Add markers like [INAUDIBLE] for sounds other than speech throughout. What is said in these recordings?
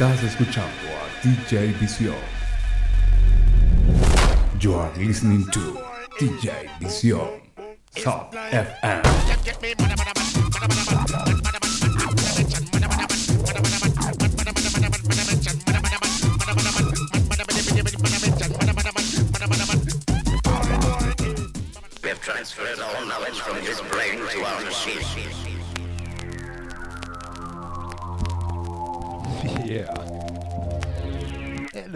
Estás escuchando a DJ Visión. You are listening to DJ Visión. Top FM.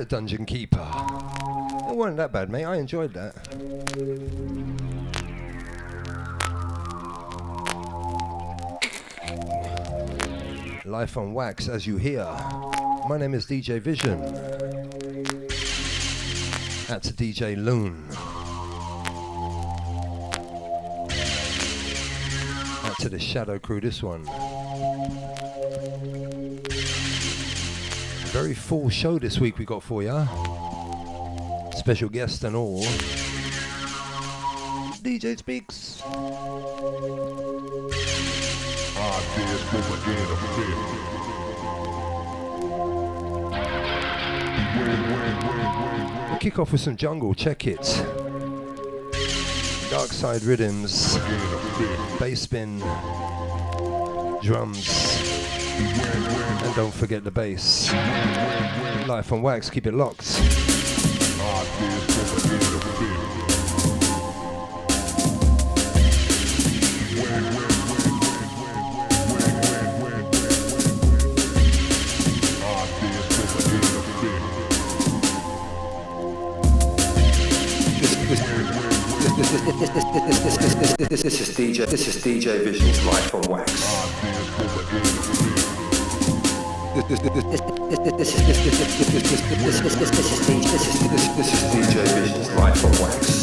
The Dungeon Keeper. It wasn't that bad, mate. I enjoyed that. Life on Wax, as you hear. My name is DJ Vision. That's DJ Loon. Out to the Shadow Crew, this one. Very full show this week we got for ya. Special guest and all. DJ Speaks. We'll kick off with some jungle, check it. Dark side rhythms, bass spin, drums, and don't forget the bass. Life on wax, keep it locked. This is DJ. This is DJ Vision's Life on Wax. This is DJ Vision's Life on Wax.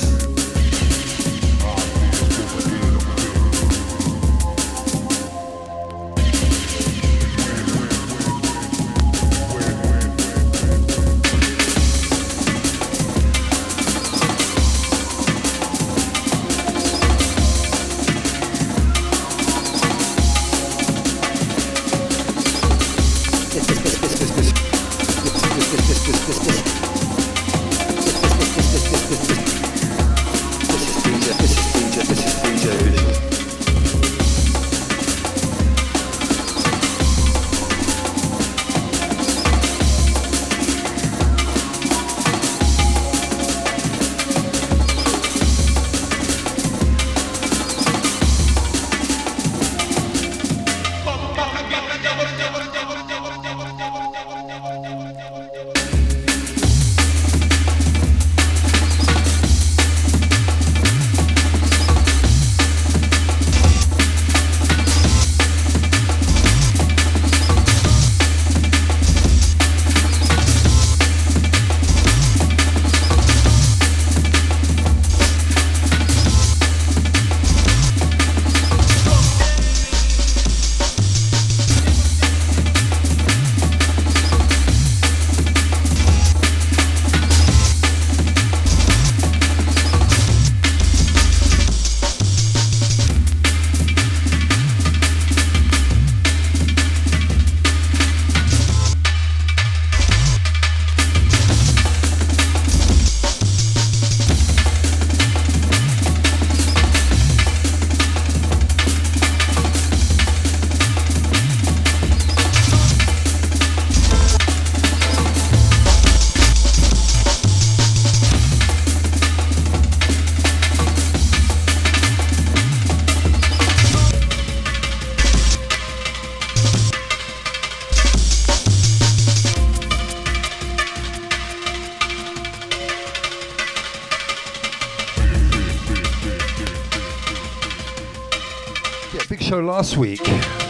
Last week.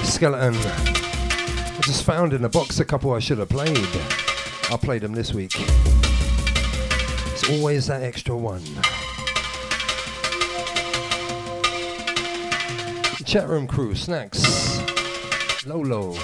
Skeleton. I just found in a box a couple I should have played. I played them this week. It's always that extra one. Chat room crew, snacks. Lolo.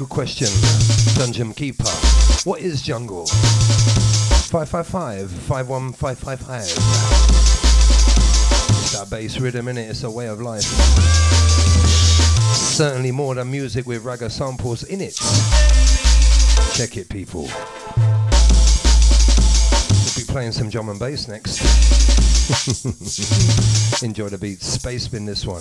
Good question. Dungeon Keeper. What is jungle? 555 51555. It's that bass rhythm in it, it's a way of life. Certainly more than music with ragga samples in it. Check it, people. We'll be playing some drum and bass next. [LAUGHS] Enjoy the beat. Space spin this one.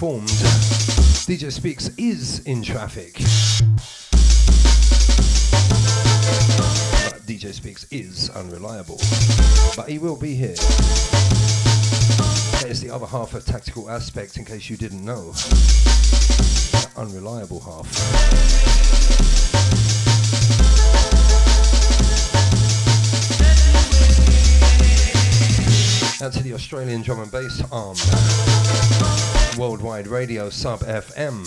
DJ Speaks is in traffic. But DJ Speaks is unreliable. But he will be here. There's the other half of tactical aspect in case you didn't know. The unreliable half. Out to the Australian drum and bass arm. Worldwide Radio Sub FM.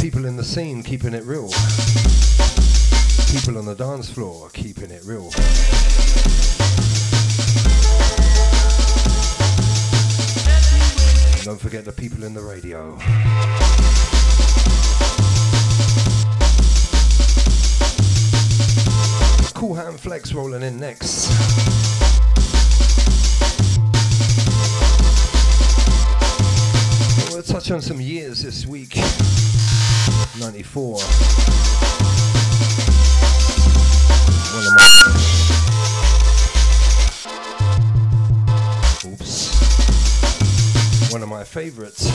People in the scene keeping it real. People on the dance floor keeping it real. And don't forget the people in the radio. Cool Hand Flex rolling in next. Touch on some years this week. 94. One of my. Oops. One of my favorites.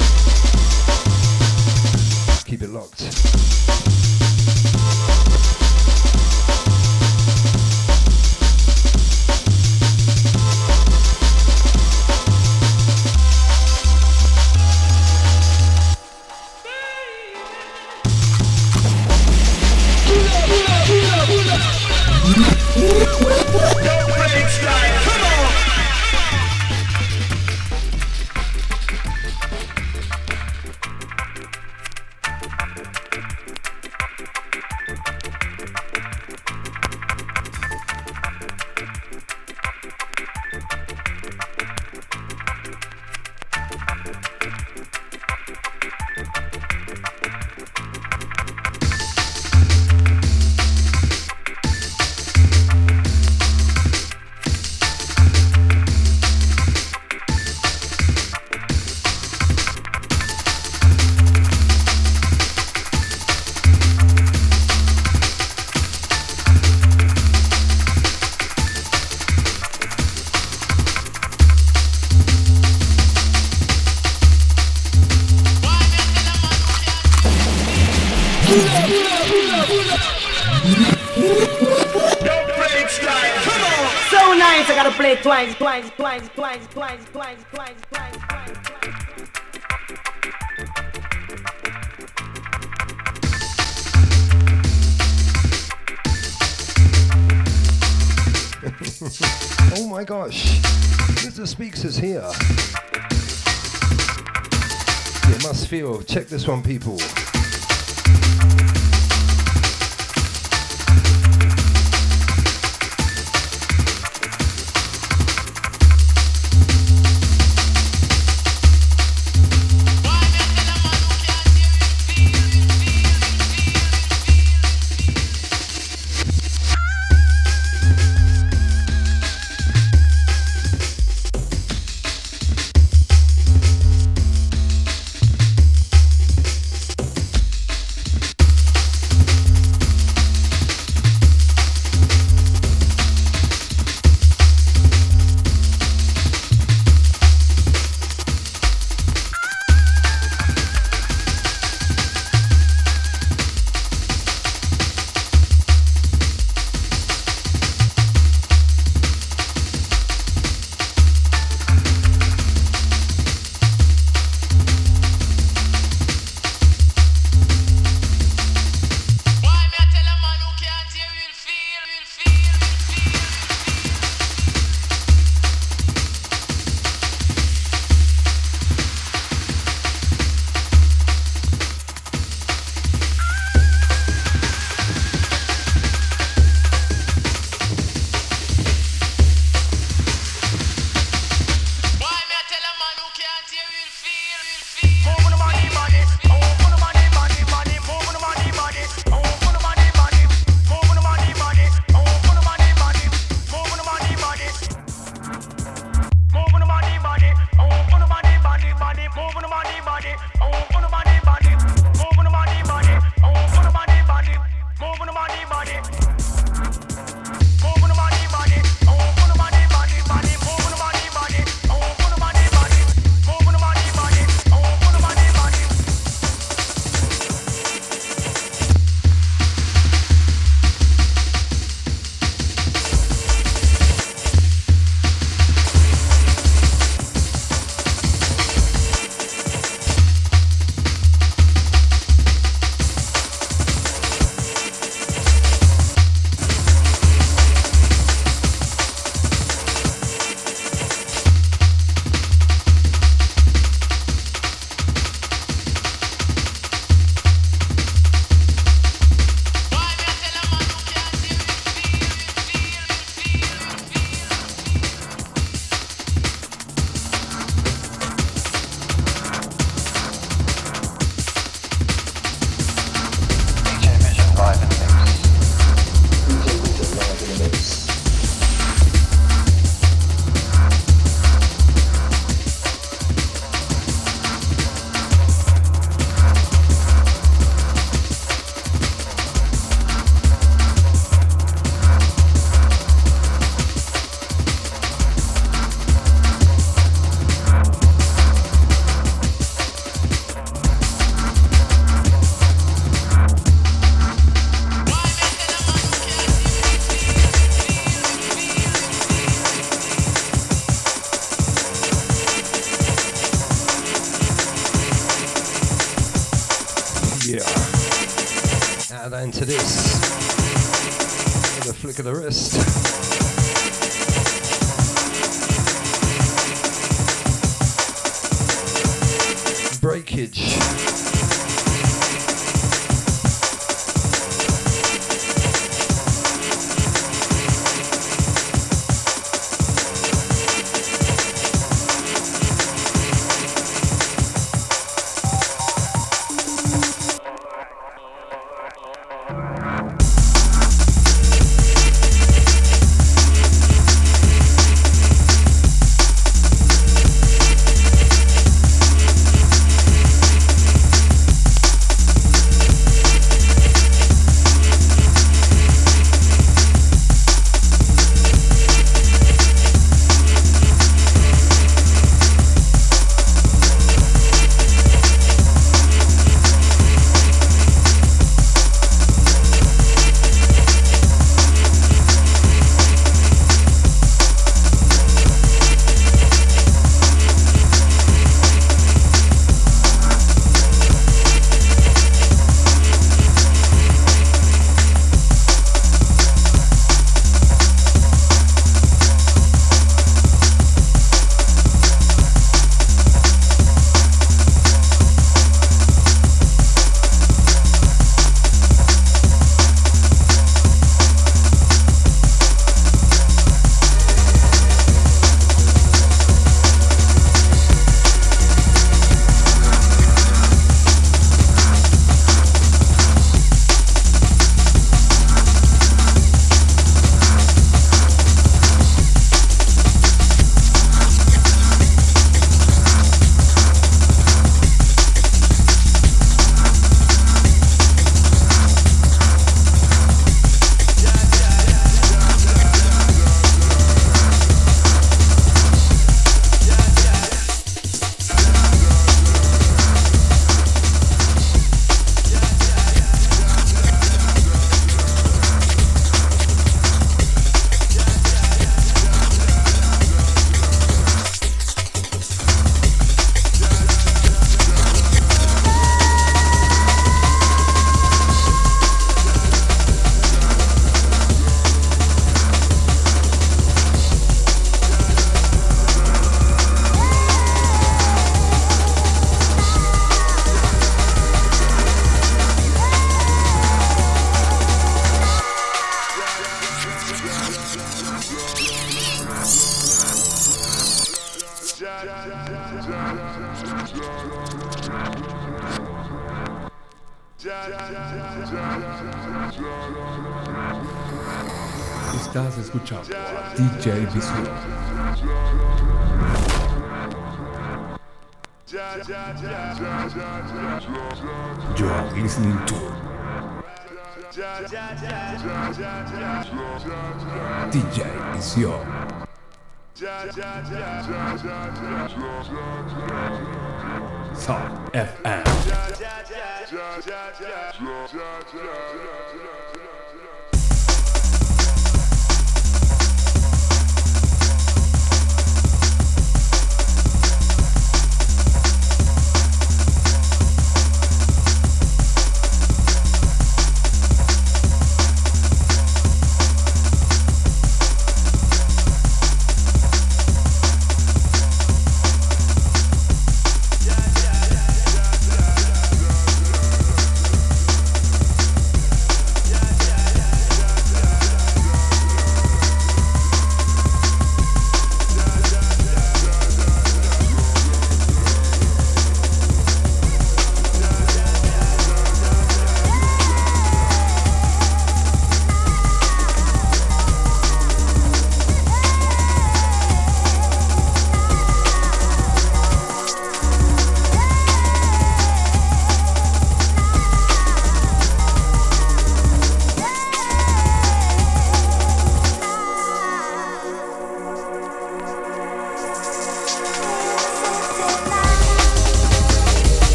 blind, blind, blind, blind, blind, blind, blind, blind. oh my gosh, Mr. Speaks is here. You must feel. Check this one, people.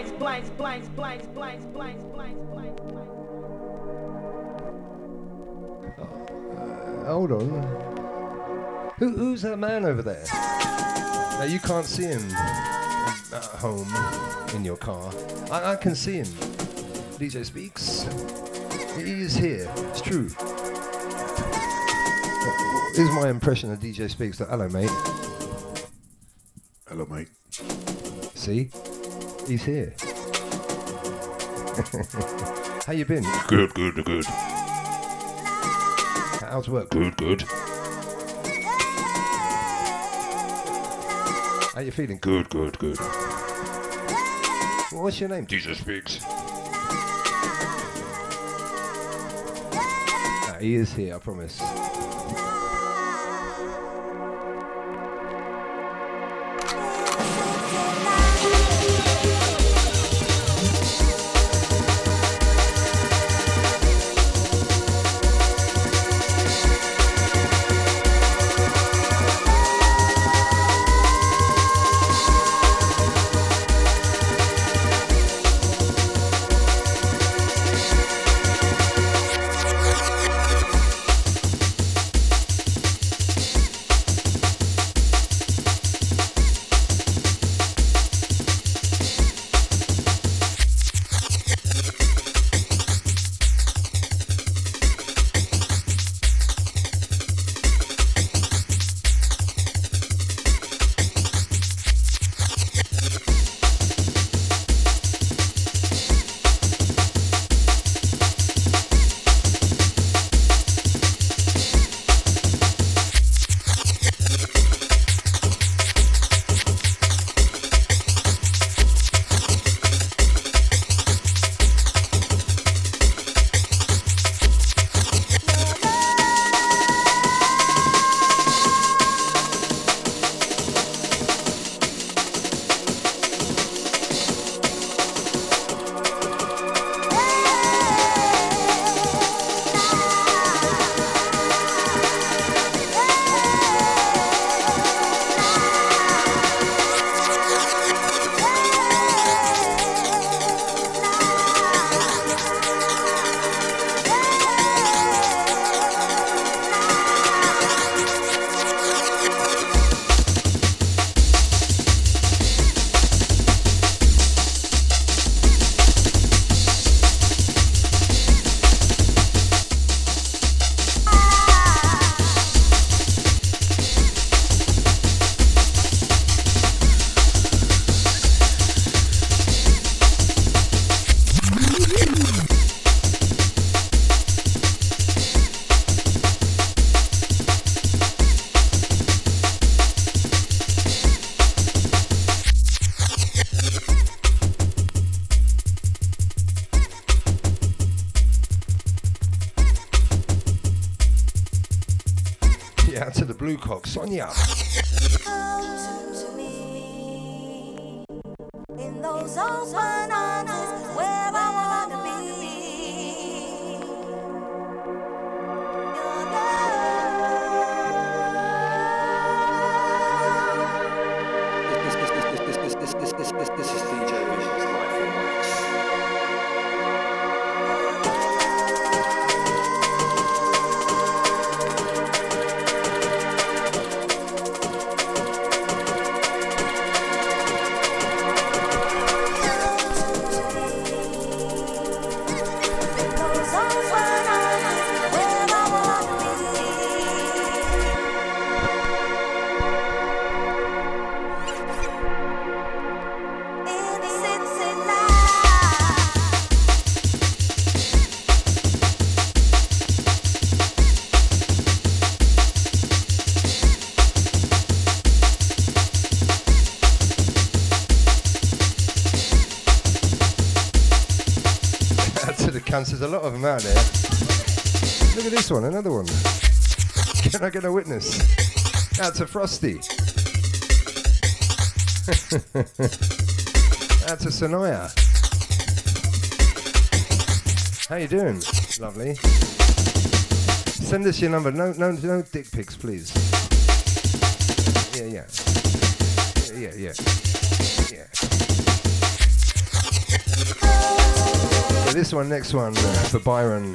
Twice, twice, twice, twice, twice, twice, twice, twice, twice, twice. Hold on. Who, who's that man over there? Now you can't see him at home in your car. I, I can see him. DJ speaks. He is here. It's true. Is my impression of DJ speaks. That hello, mate. Hello, mate. See, he's here. [LAUGHS] How you been? Good, good, good. How's work? Good, good. How you feeling? Good, good, good. What's your name? Jesus speaks. He is here, I promise. To the cancers, a lot of them out there. Look at this one, another one. Can I get a witness? Out to Frosty. [LAUGHS] Out to Sonoya. How you doing? Lovely. Send us your number. No, no, no dick pics, please. Yeah. Yeah, yeah, yeah. This one, next one, uh, for Byron.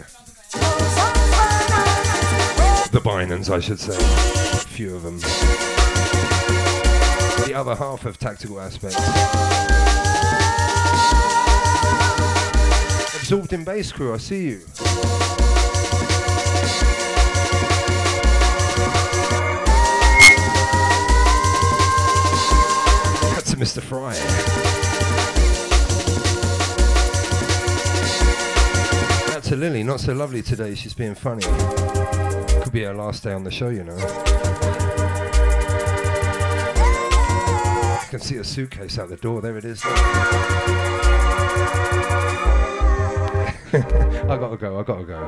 The Bynans, I should say. A few of them. The other half of Tactical Aspects. Absorbed in Bass Crew, I see you. That's to Mr. Fry. To Lily, not so lovely today, she's being funny. Could be her last day on the show, you know. I can see a suitcase out the door, there it is. [LAUGHS] I gotta go, I gotta go.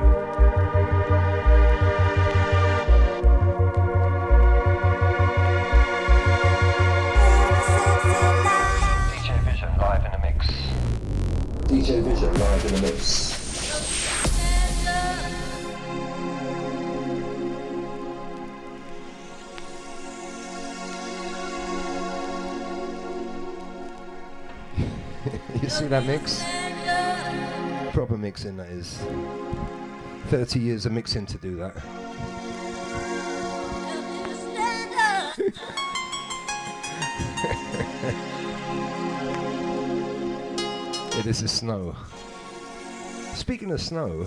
DJ Vision live in the mix. DJ Vision live in the mix. DJ Vision live in the mix. you see that mix? Proper mixing that is. 30 years of mixing to do that. [LAUGHS] it is is snow. Speaking of snow,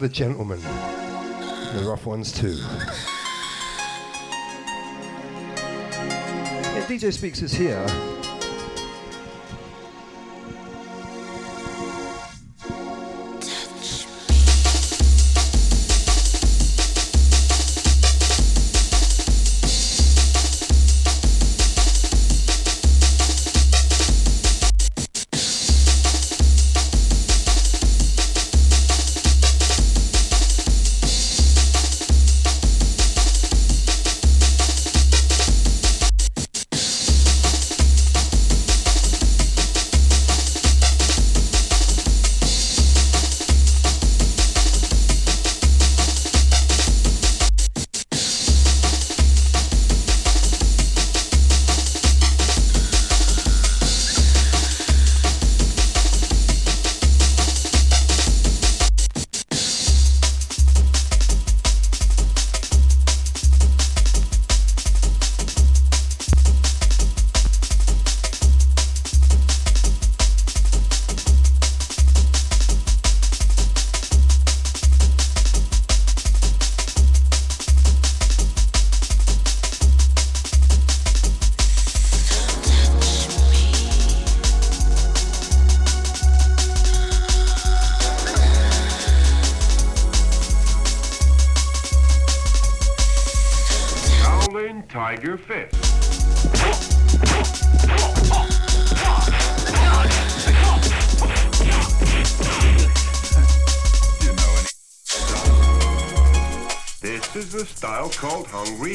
the gentlemen. The rough ones too. Yeah, DJ Speaks is here.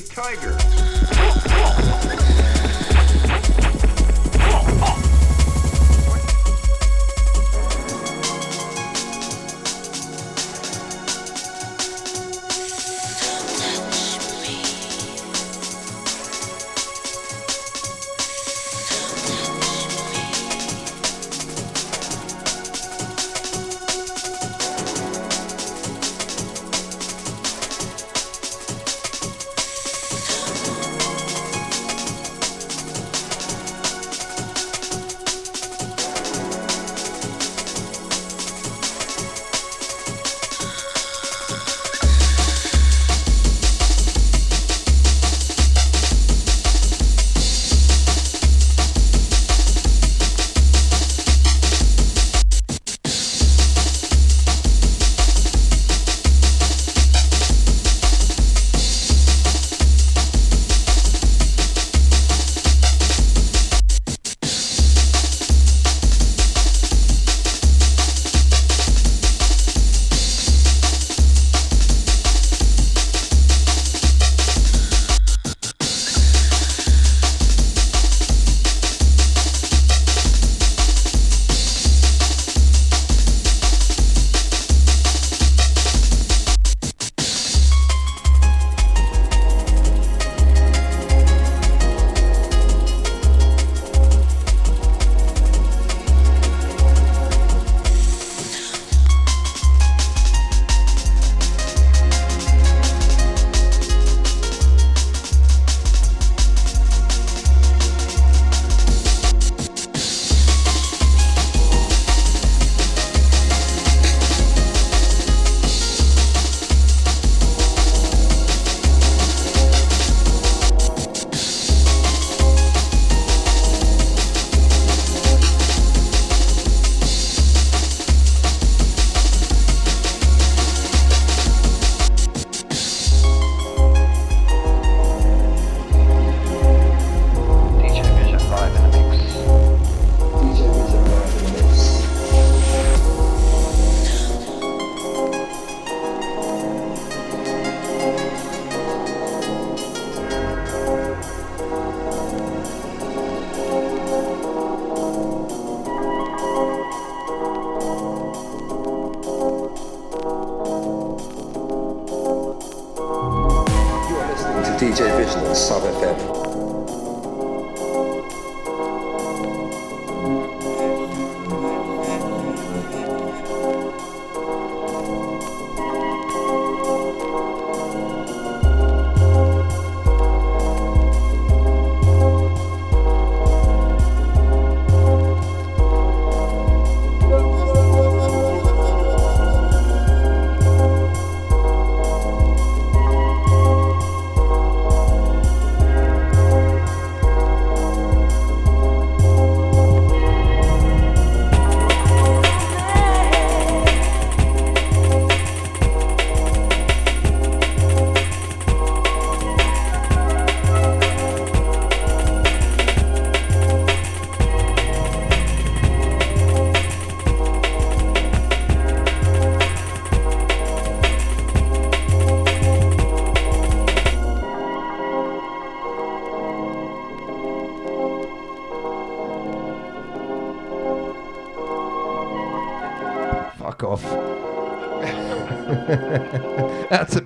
Tiger.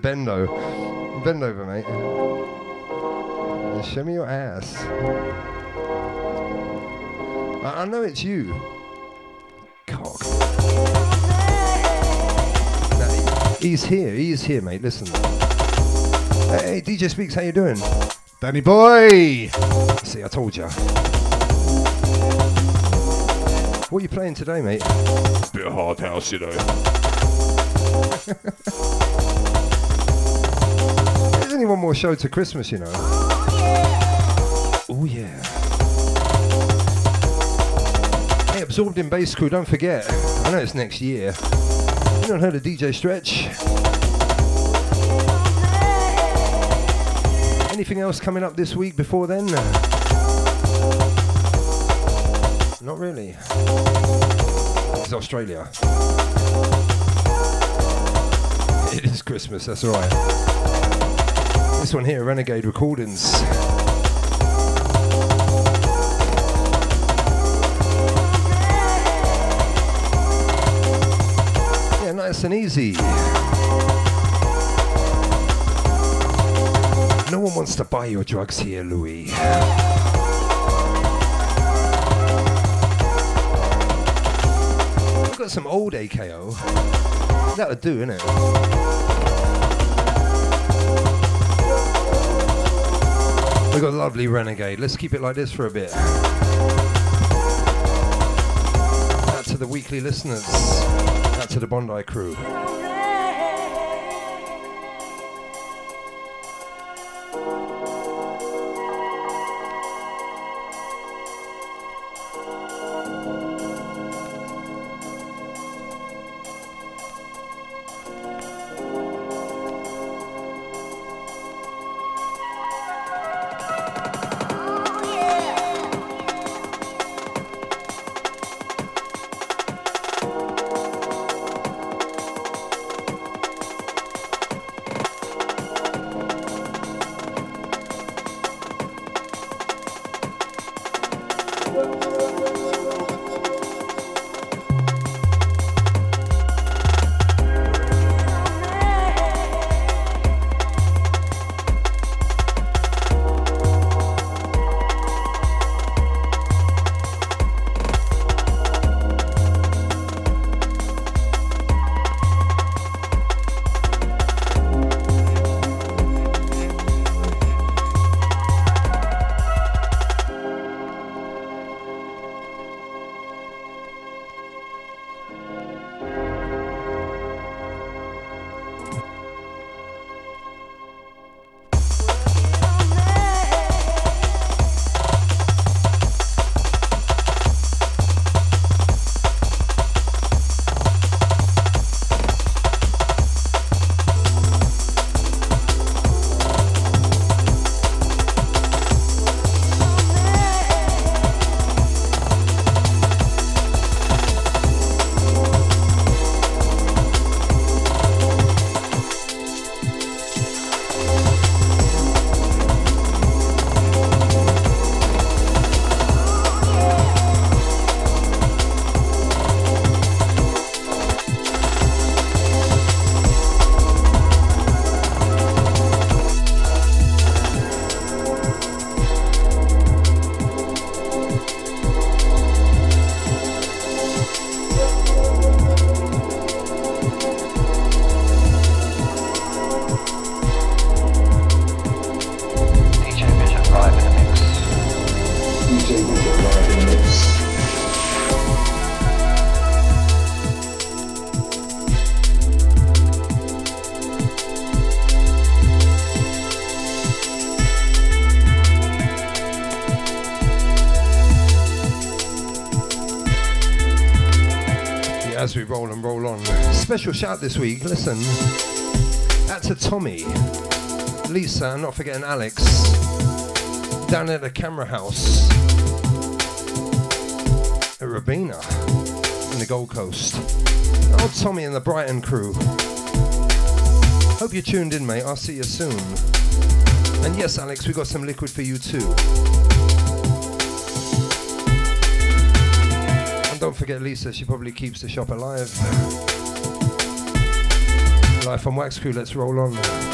Bendo. Bend over, mate. And Show me your ass. I, I know it's you. Cock. Now, he's here. He's here, mate. Listen. Hey, DJ Speaks, how you doing? Danny boy! See, I told you. What are you playing today, mate? Bit of hard house, you know. [LAUGHS] one more show to Christmas, you know. Oh, oh yeah. Hey, Absorbed in Bass Crew, don't forget. I know it's next year. You not heard of DJ Stretch? Anything else coming up this week before then? Not really. It's Australia. It is Christmas, that's alright. This one here, Renegade Recordings. Yeah, nice and easy. No one wants to buy your drugs here, Louis. I've got some old AKO. That'll do, innit? We've got a lovely Renegade. Let's keep it like this for a bit. Out to the weekly listeners. Out to the Bondi crew. Special shout this week, listen. That's to Tommy, Lisa, not forgetting Alex, down at the camera house at Robina in the Gold Coast. Oh, Tommy and the Brighton crew. Hope you're tuned in, mate. I'll see you soon. And yes, Alex, we got some liquid for you too. And don't forget Lisa, she probably keeps the shop alive. Life on Wax Crew, let's roll on.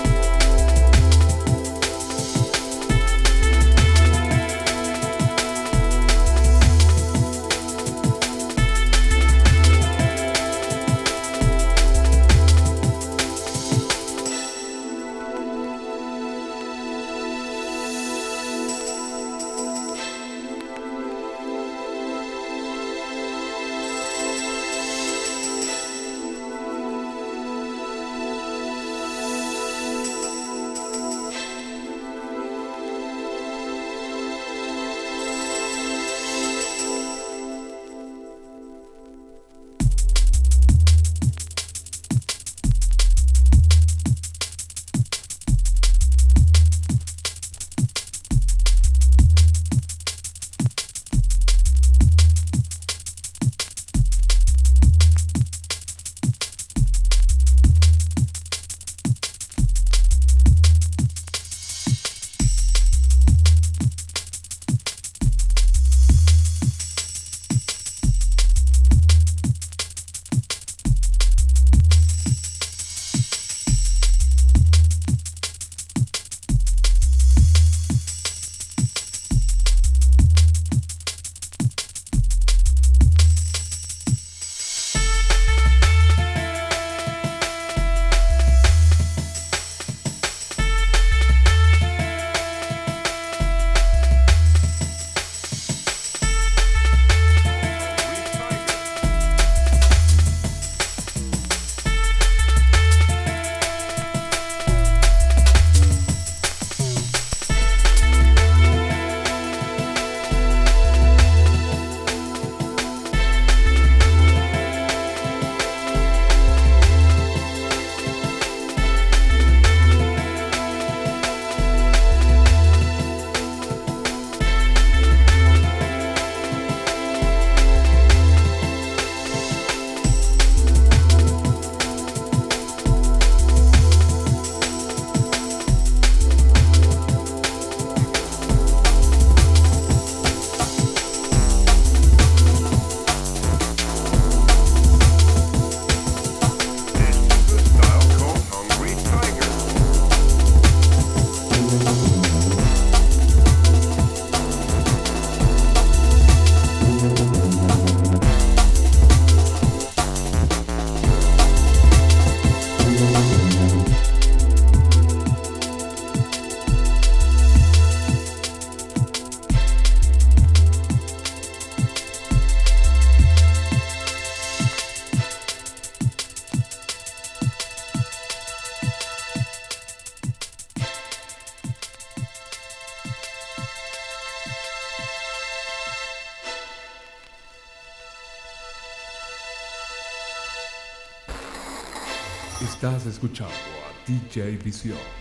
Escuchando a DJ Visión.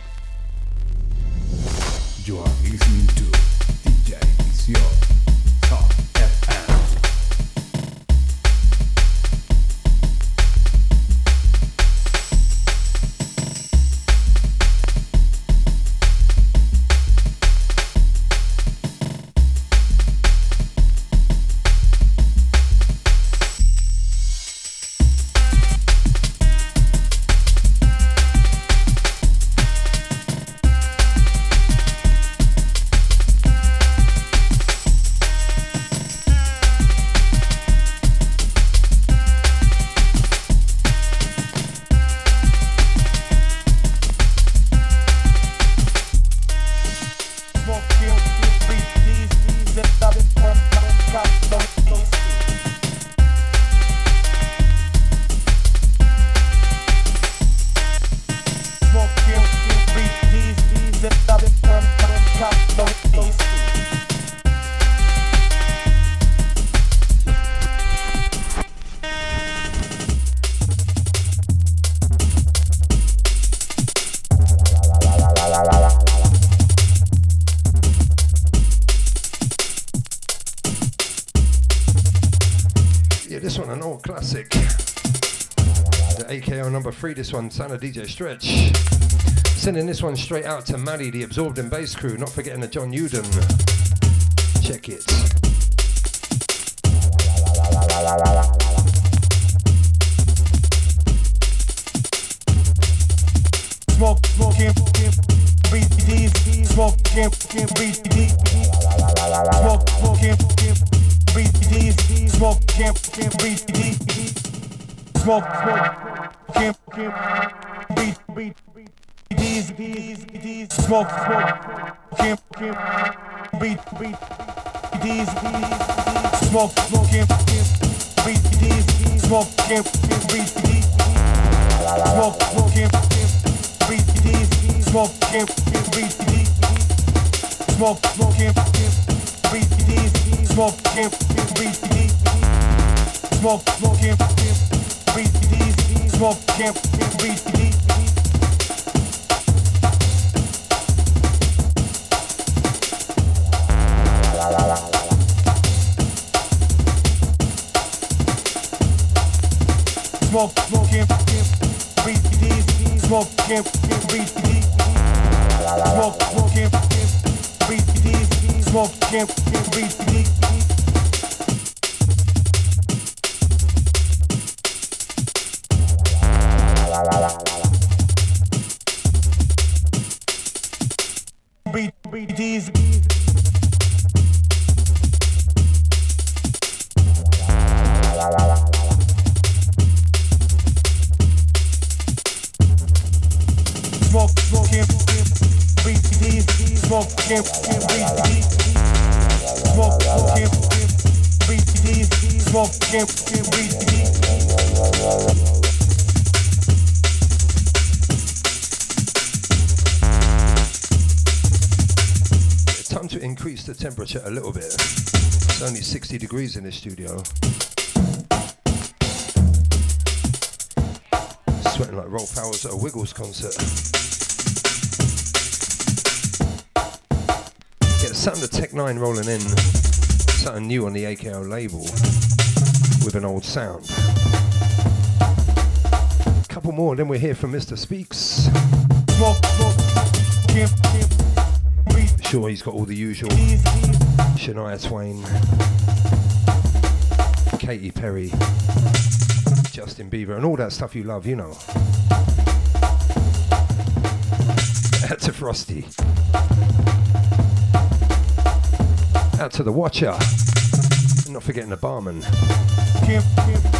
Three, this one, Sana DJ Stretch. Sending this one straight out to Maddie, the Absorbed and Bass crew, not forgetting the John Uden. Check it. Smoke, smoking, these, smoking, breathe smoke, smoking, these, smoking, breathe these, smoke, folk. In this studio. Sweating like Rolf Powers at a Wiggles concert. Get a Sound of Tech 9 rolling in. Something new on the AKO label with an old sound. A Couple more, then we're here from Mr. Speaks. Sure, he's got all the usual. Shania Twain, Katy Perry, Justin Bieber, and all that stuff you love, you know. [LAUGHS] Out to Frosty. Out to the Watcher. Not forgetting the barman. can't breathe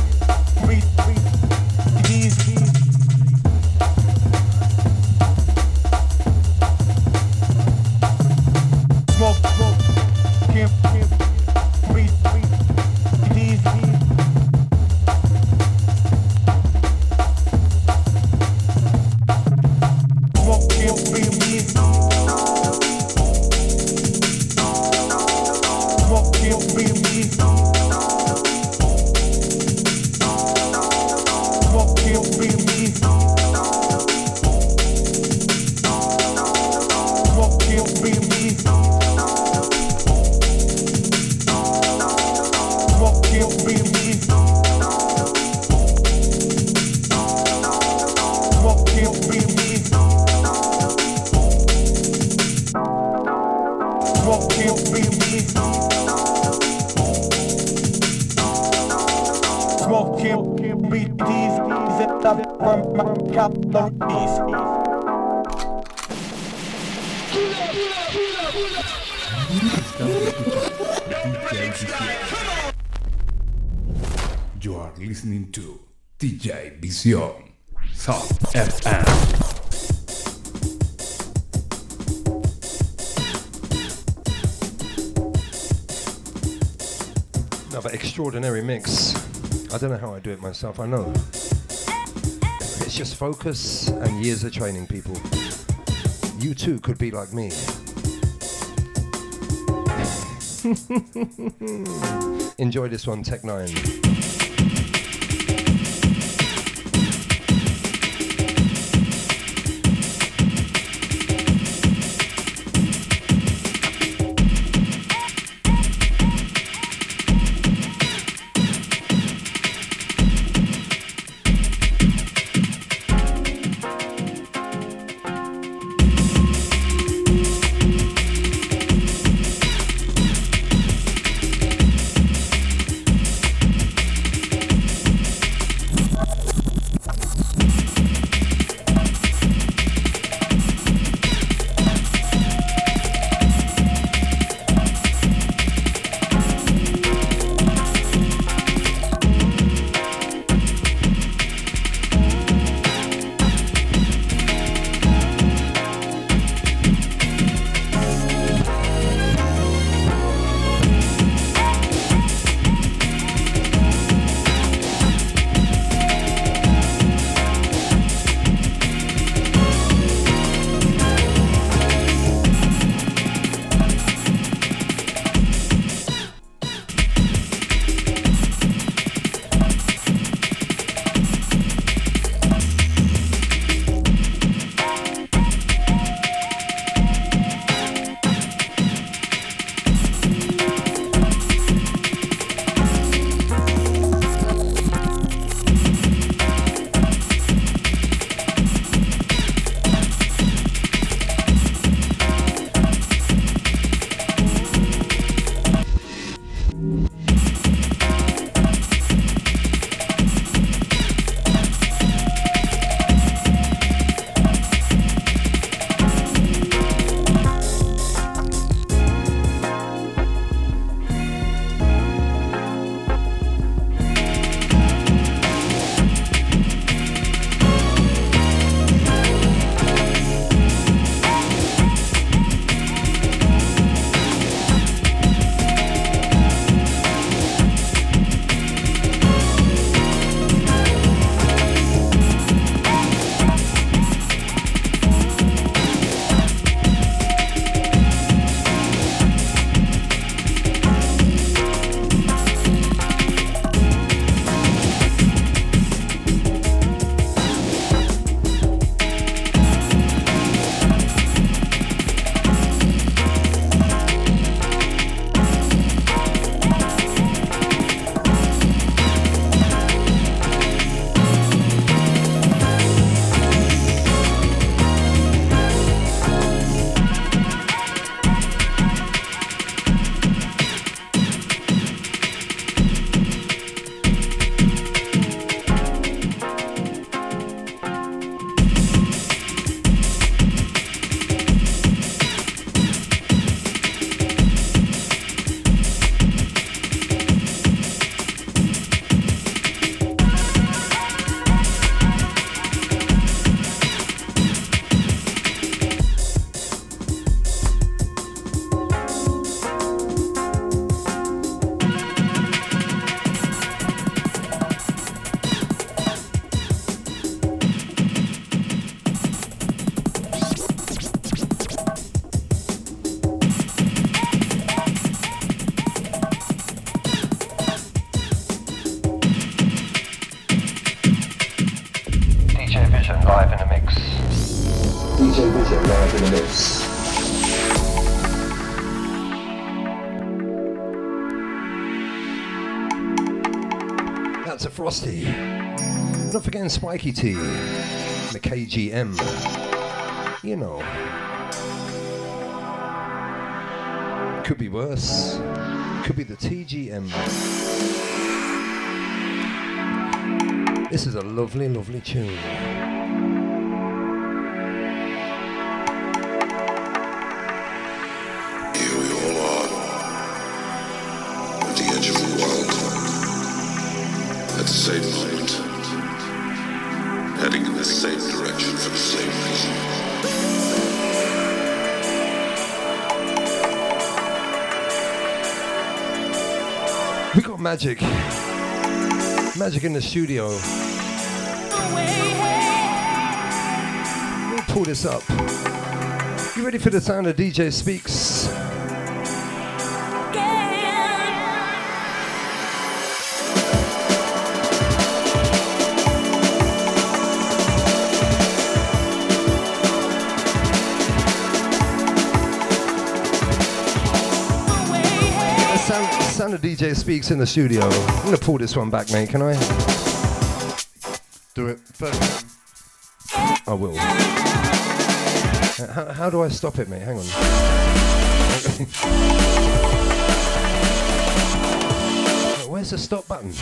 DJ Vision. Sub FM. Another extraordinary mix. I don't know how I do it myself, I know. It's just focus and years of training, people. You too could be like me. [LAUGHS] Enjoy this one, Tech 9. Forgetting Spiky T. The KGM. You know. Could be worse. Could be the TGM. This is a lovely, lovely tune. Here magic. Magic in the studio. We'll pull this up. You ready for the sound of DJ Speaks? DJ Speaks in the studio. I'm gonna pull this one back, mate. Can I? Do it first. I will. How, how do I stop it, mate? Hang on. [LAUGHS] Where's the stop button?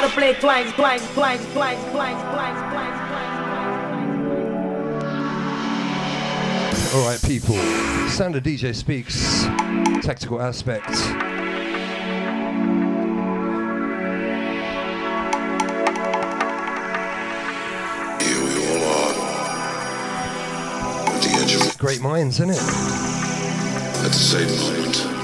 Gotta play twice, twice, twice, twice, twice, twice, twice, twice. All right, people. Sound of DJ Speaks. Tactical aspect. Here we all are, at the edge of Great minds, isn't it? at the same moment,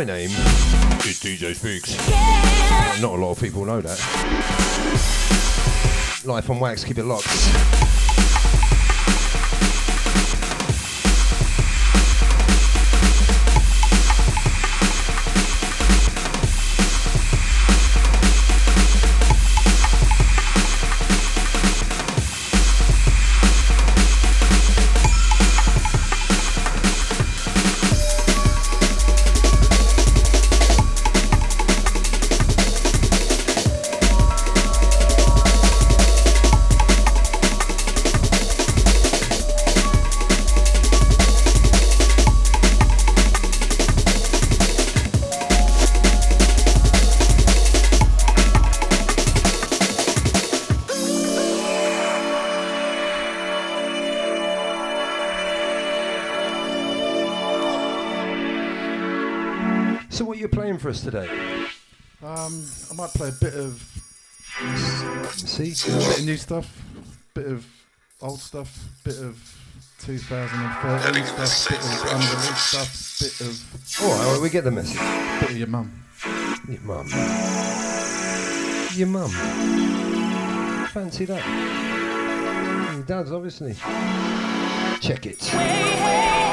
My name is DJ Speaks. Not a lot of people know that. Life on wax, keep it locked. Stuff, bit of old stuff, bit of 2013 stuff, bit of unreleased stuff, bit of. All right, well, we get the message. Bit of your mum. Your mum. Your mum. Fancy that? Your dad's obviously. Check it. Away.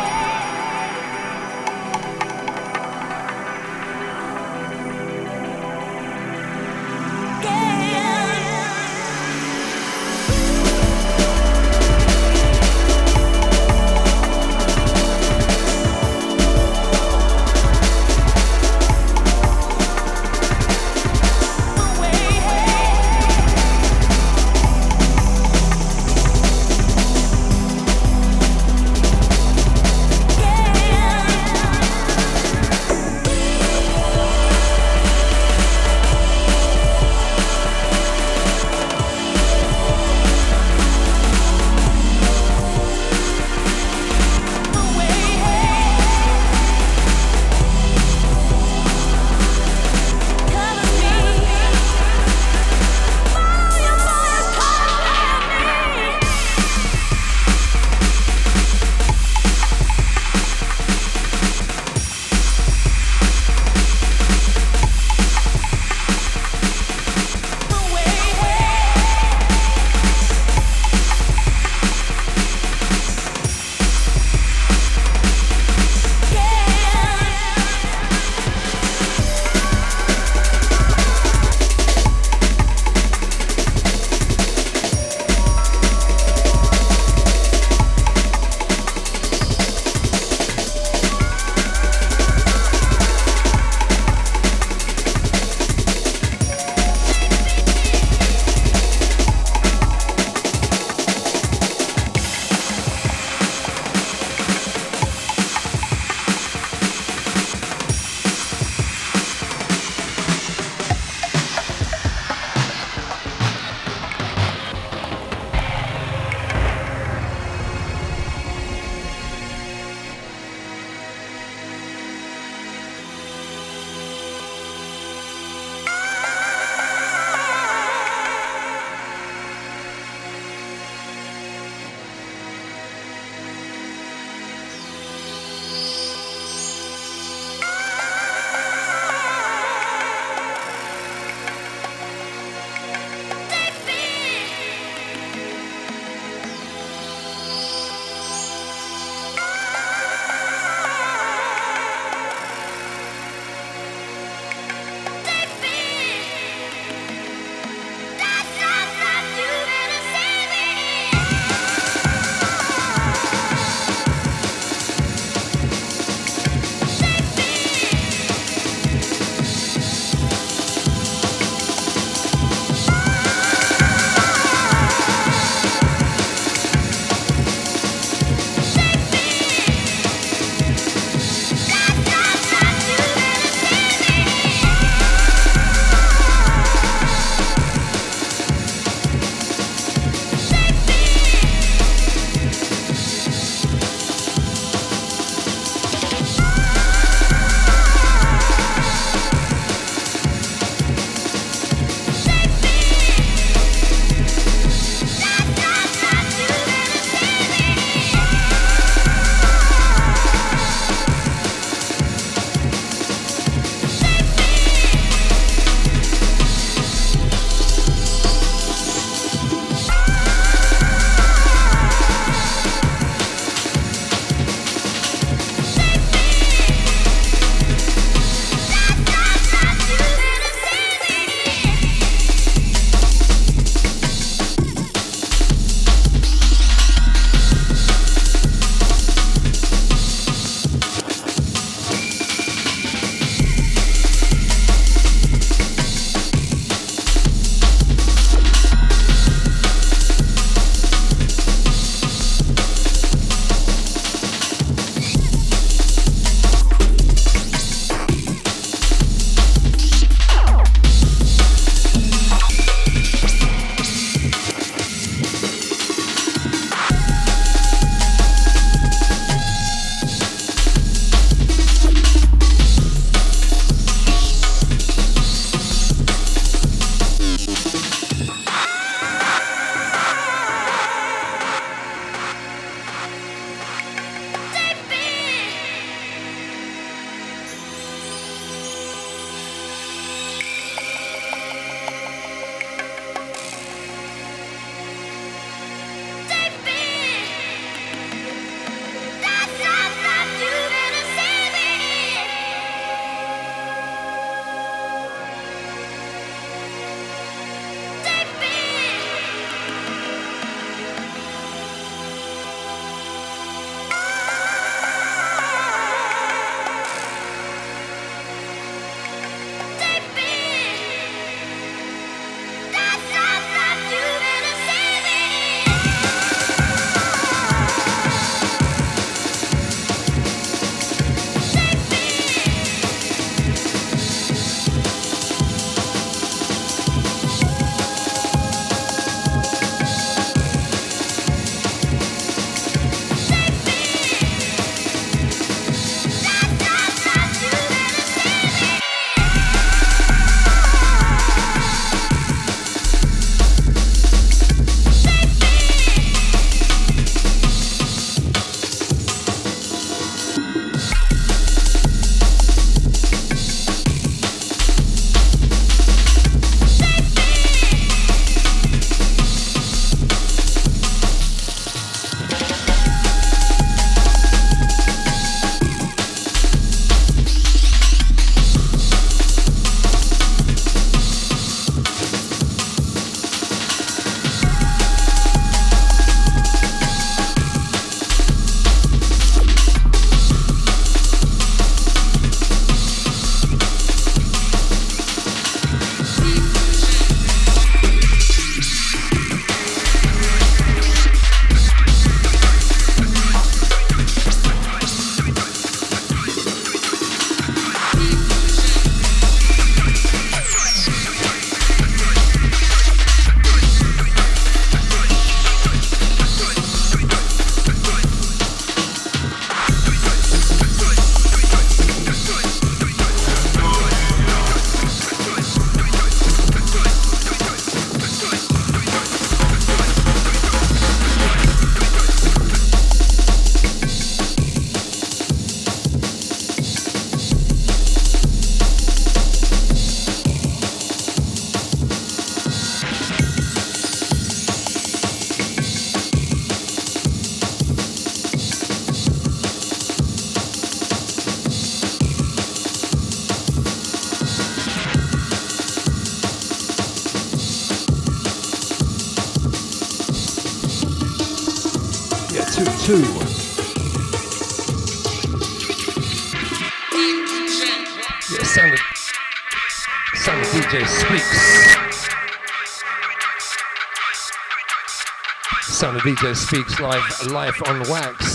Of DJ Speaks live, Life on Wax.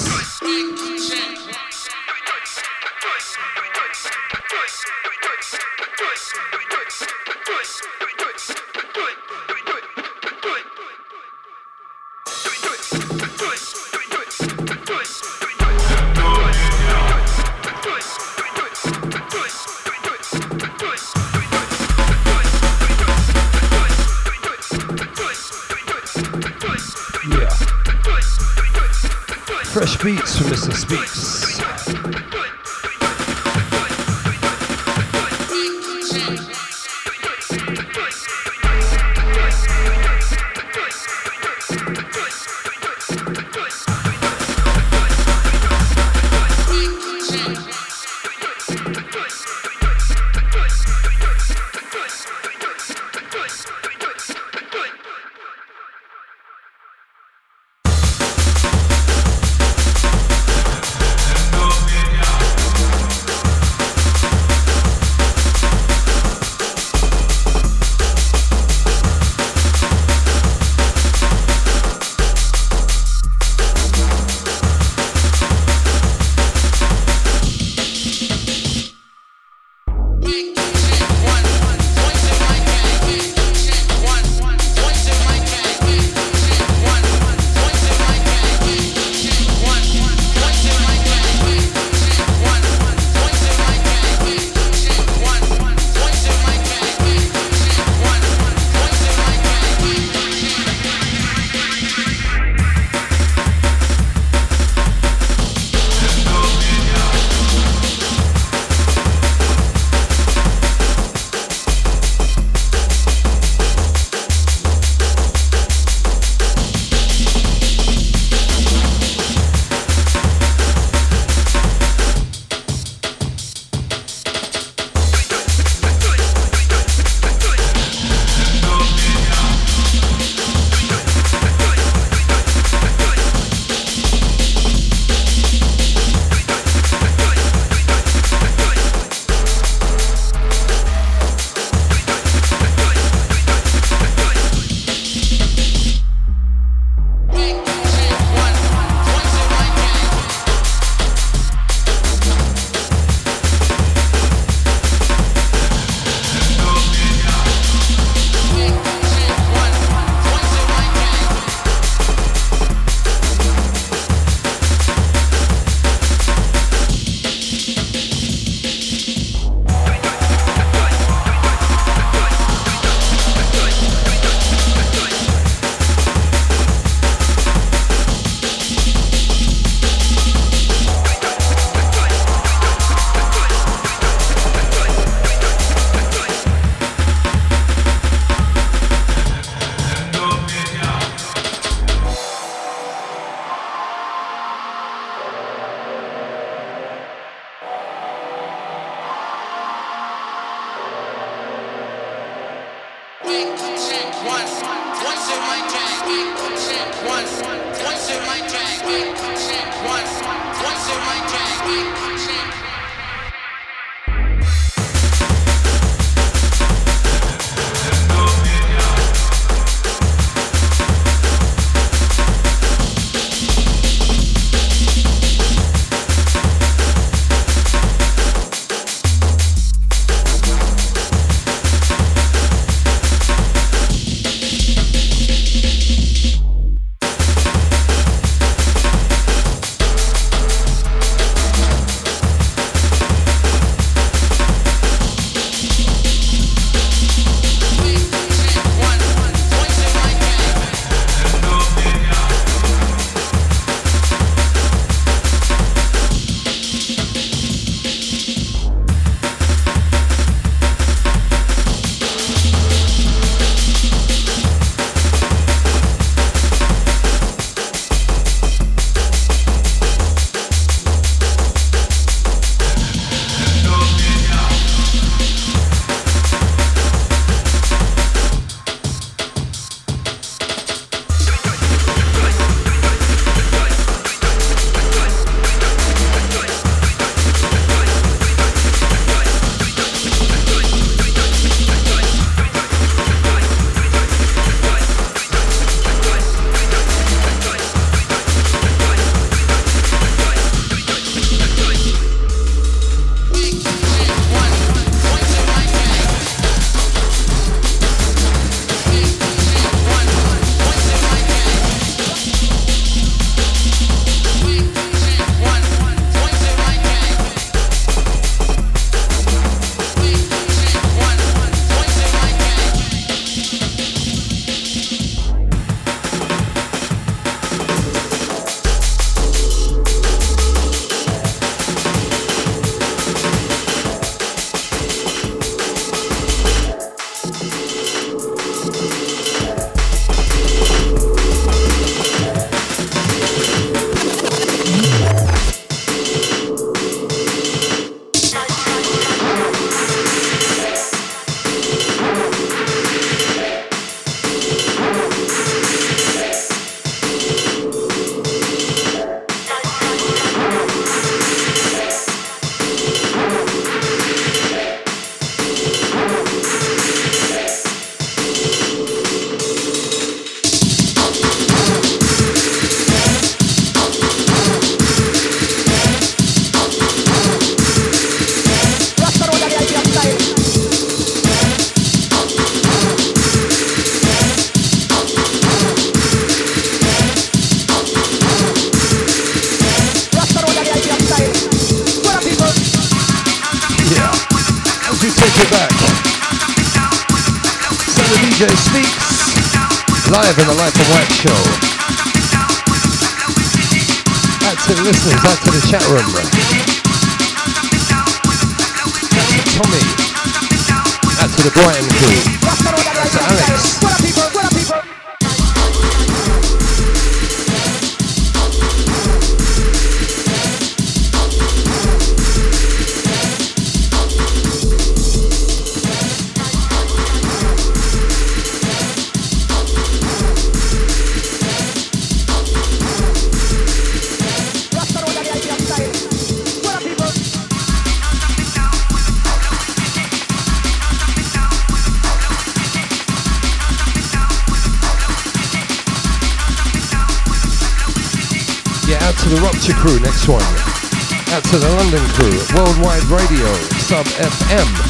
FM.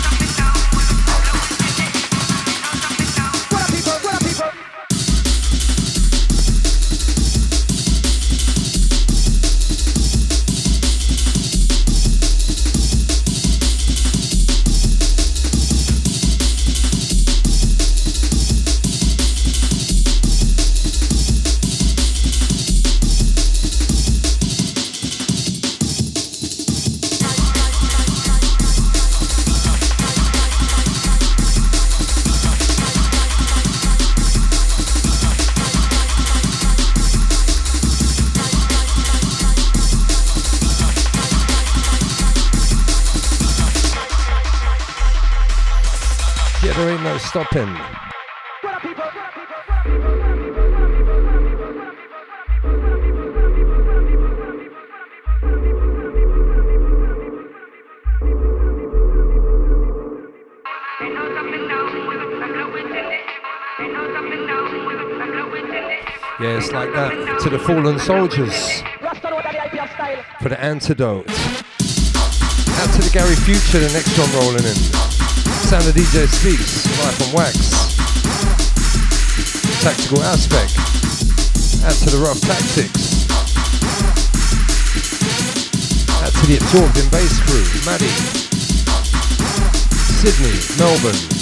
Antidote. Out to the Gary Future, the next one rolling in. Sound of DJ Speaks, live from Wax. Tactical Aspect. Out to the Rough Tactics. Out to the Absorbed in Bass Crew, Maddie. Sydney, Melbourne.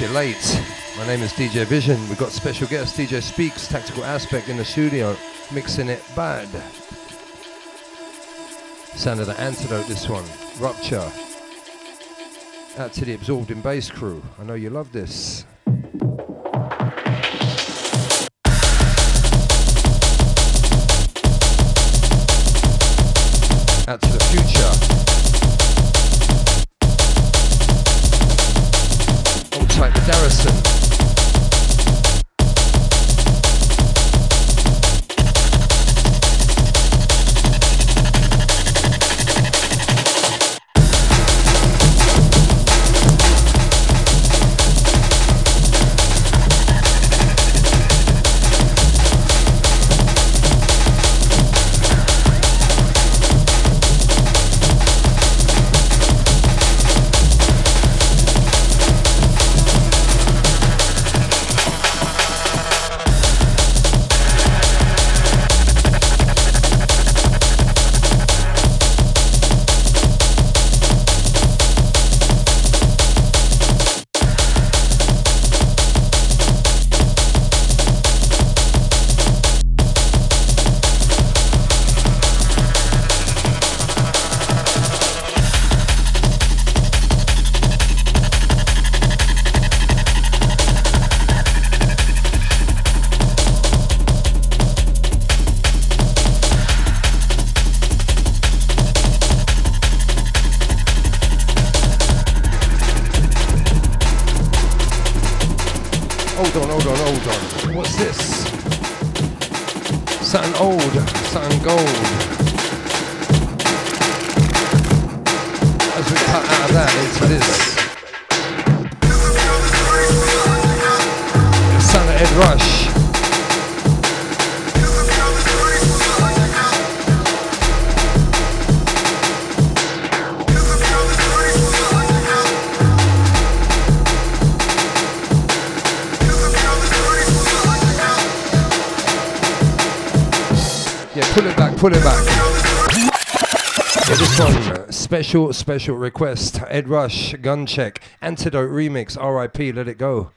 You're late. My name is DJ Vision. We've got special guest DJ Speaks, Tactical Aspect in the studio, mixing it bad. Sound of the antidote, this one. Rupture. Out to the Absorbed in Bass crew. I know you love this. Hold on, hold on, hold on. What's this? Something old, something gold. As we cut out of that into this. Son of Ed Rush. Pull it back. Yeah, this one, special, special request. Ed Rush, Gun Check, Antidote Remix, RIP, let it go.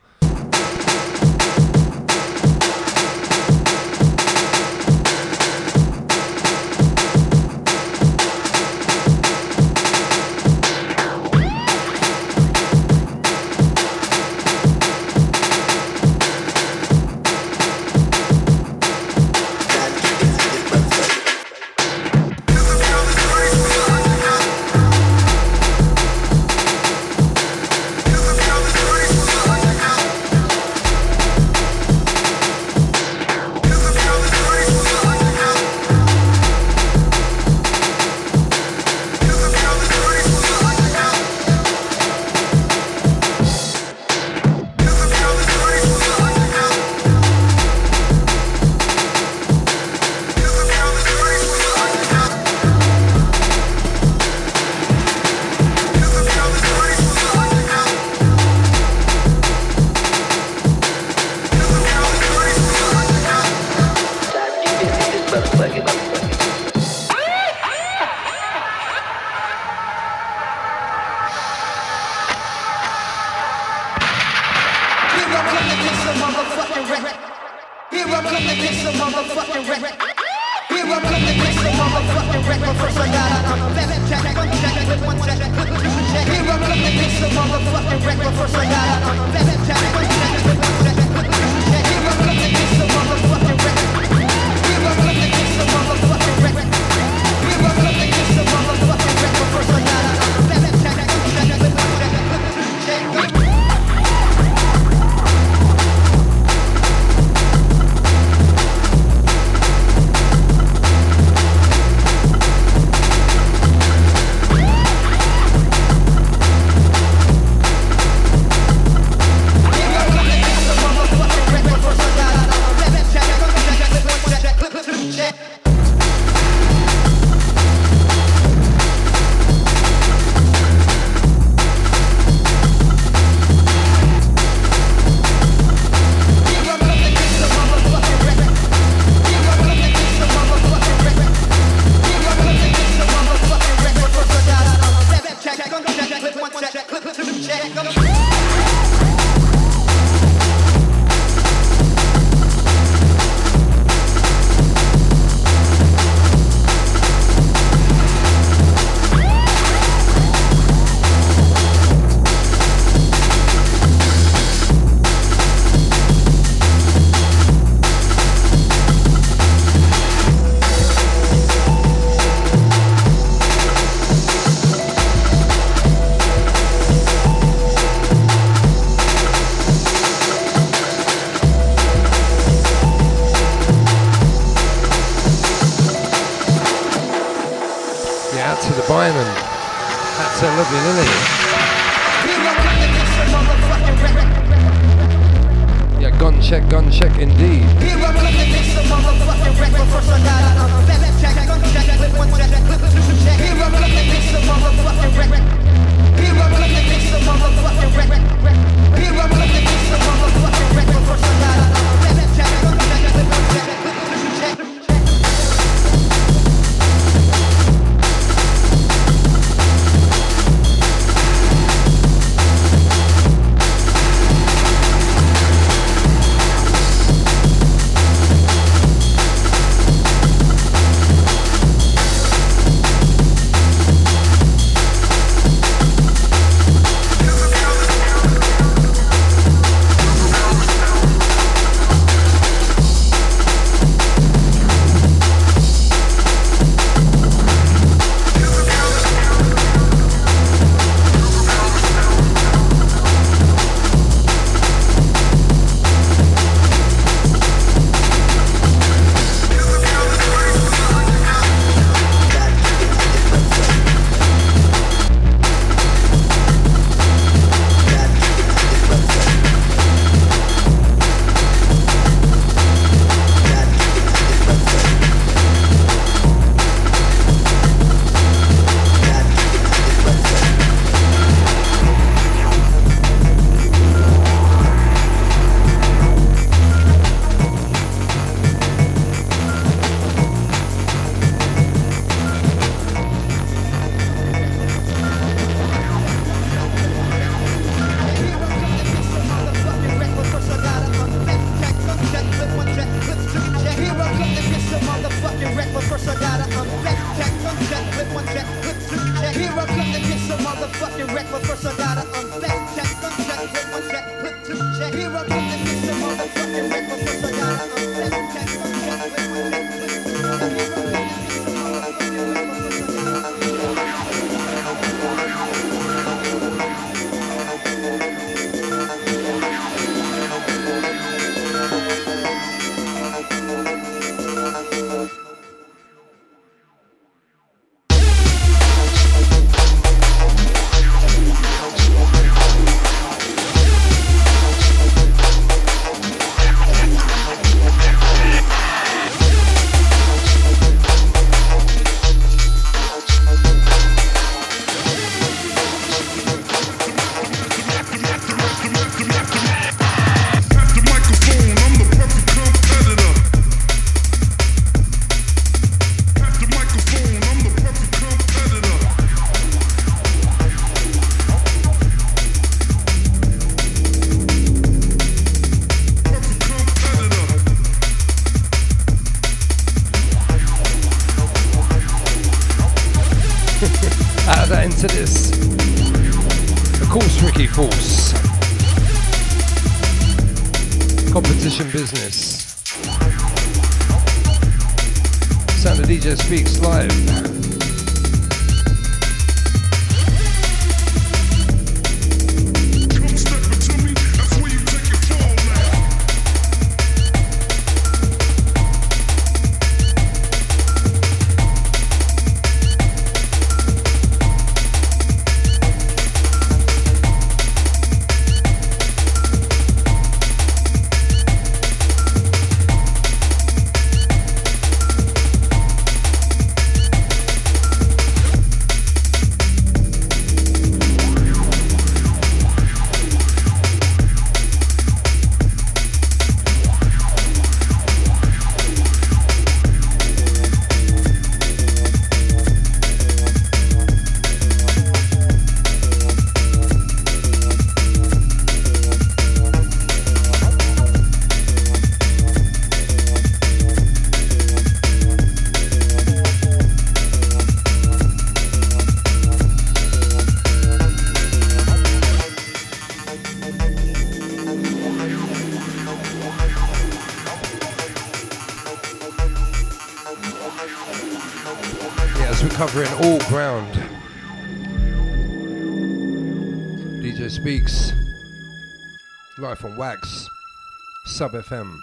Sub FM.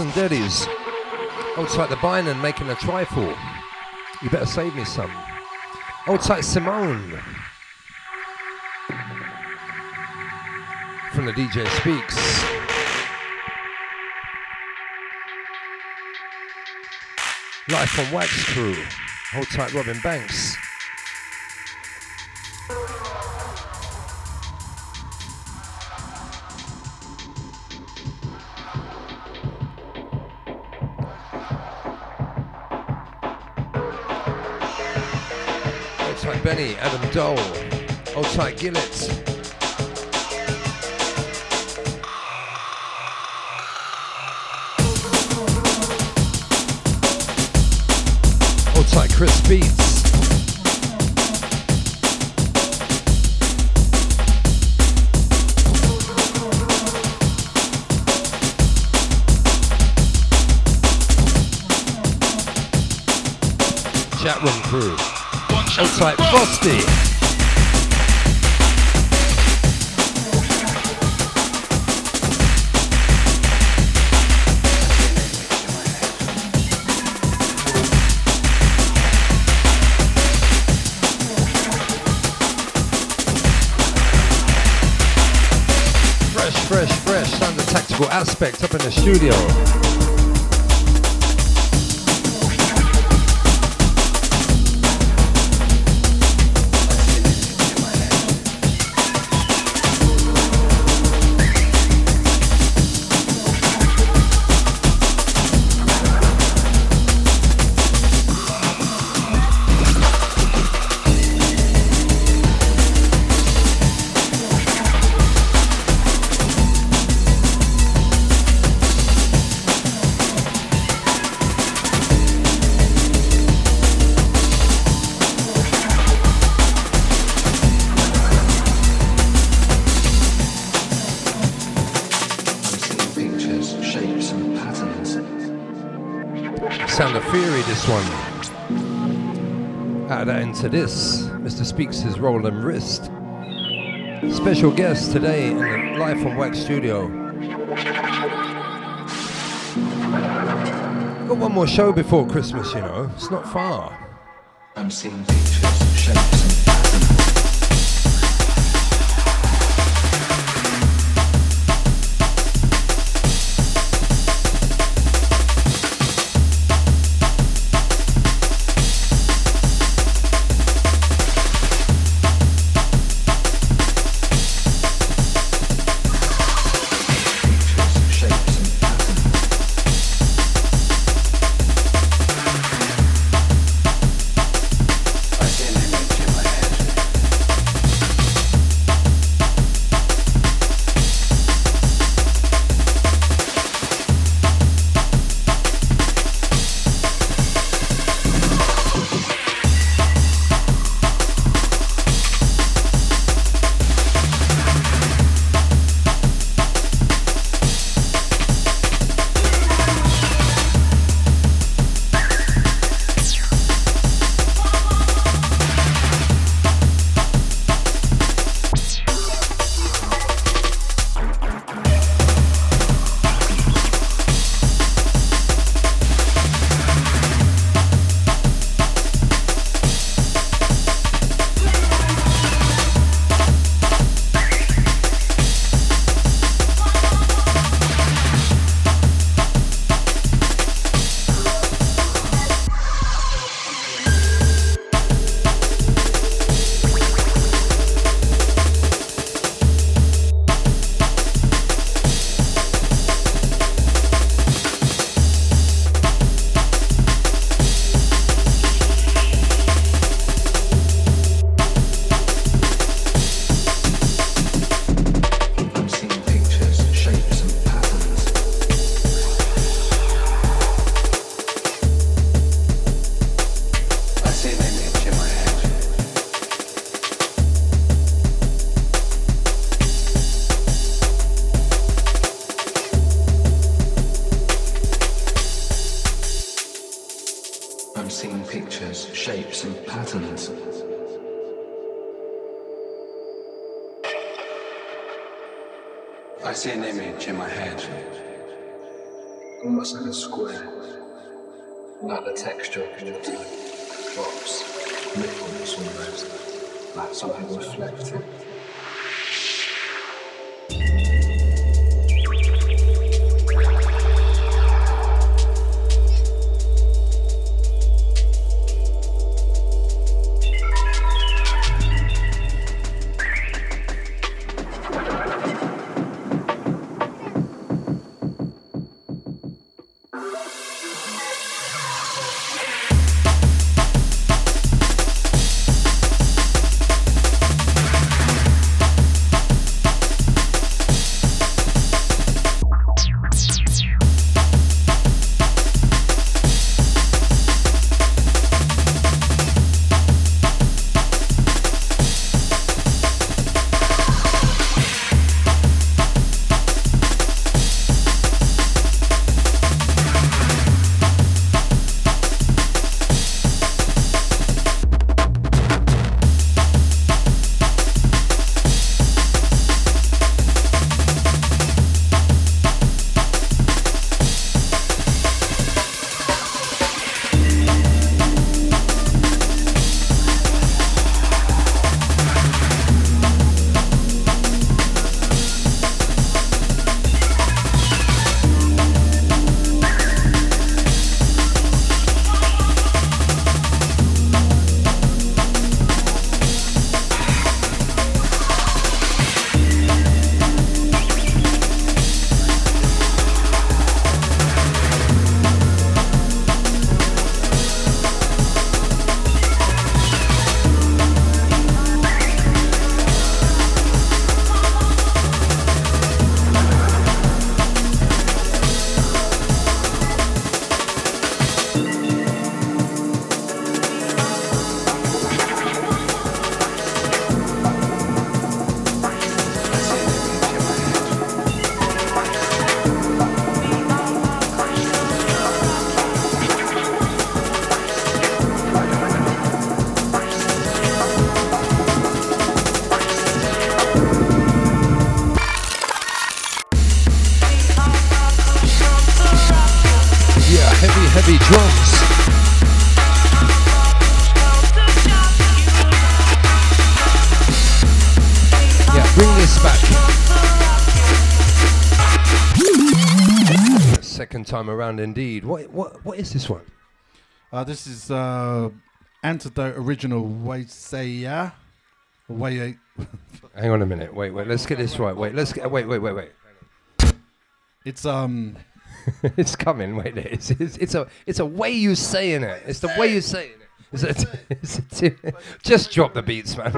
And daddies. Old tight the Bynum making a trifle. You better save me some. Old tight Simone. From the DJ Speaks. Life from Wax Crew. Hold tight Robin Banks. Old oh, tight Gillett. Old oh, tight Chris Beats. Chat room crew. Oh, Old tight Frosty. Tactical aspect up in the studio. Into this, Mr. Speaks his Roland Wrist. Special guest today in the Live from Wax studio. Got one more show before Christmas, you know. It's not far. I'm seeing pictures, shapes, time around, indeed. What, what, what is this one? Uh, this is uh, Antidote Original Waysaya. Way [LAUGHS] Hang on a minute. Wait, wait. Let's get this right. Wait, let's get. Wait, wait, wait, wait. It's um. [LAUGHS] it's coming. Wait, it's, it's, it's a it's a way you saying it. It's the way you saying it. it. Is it, is a [LAUGHS] t- just drop the beats, man.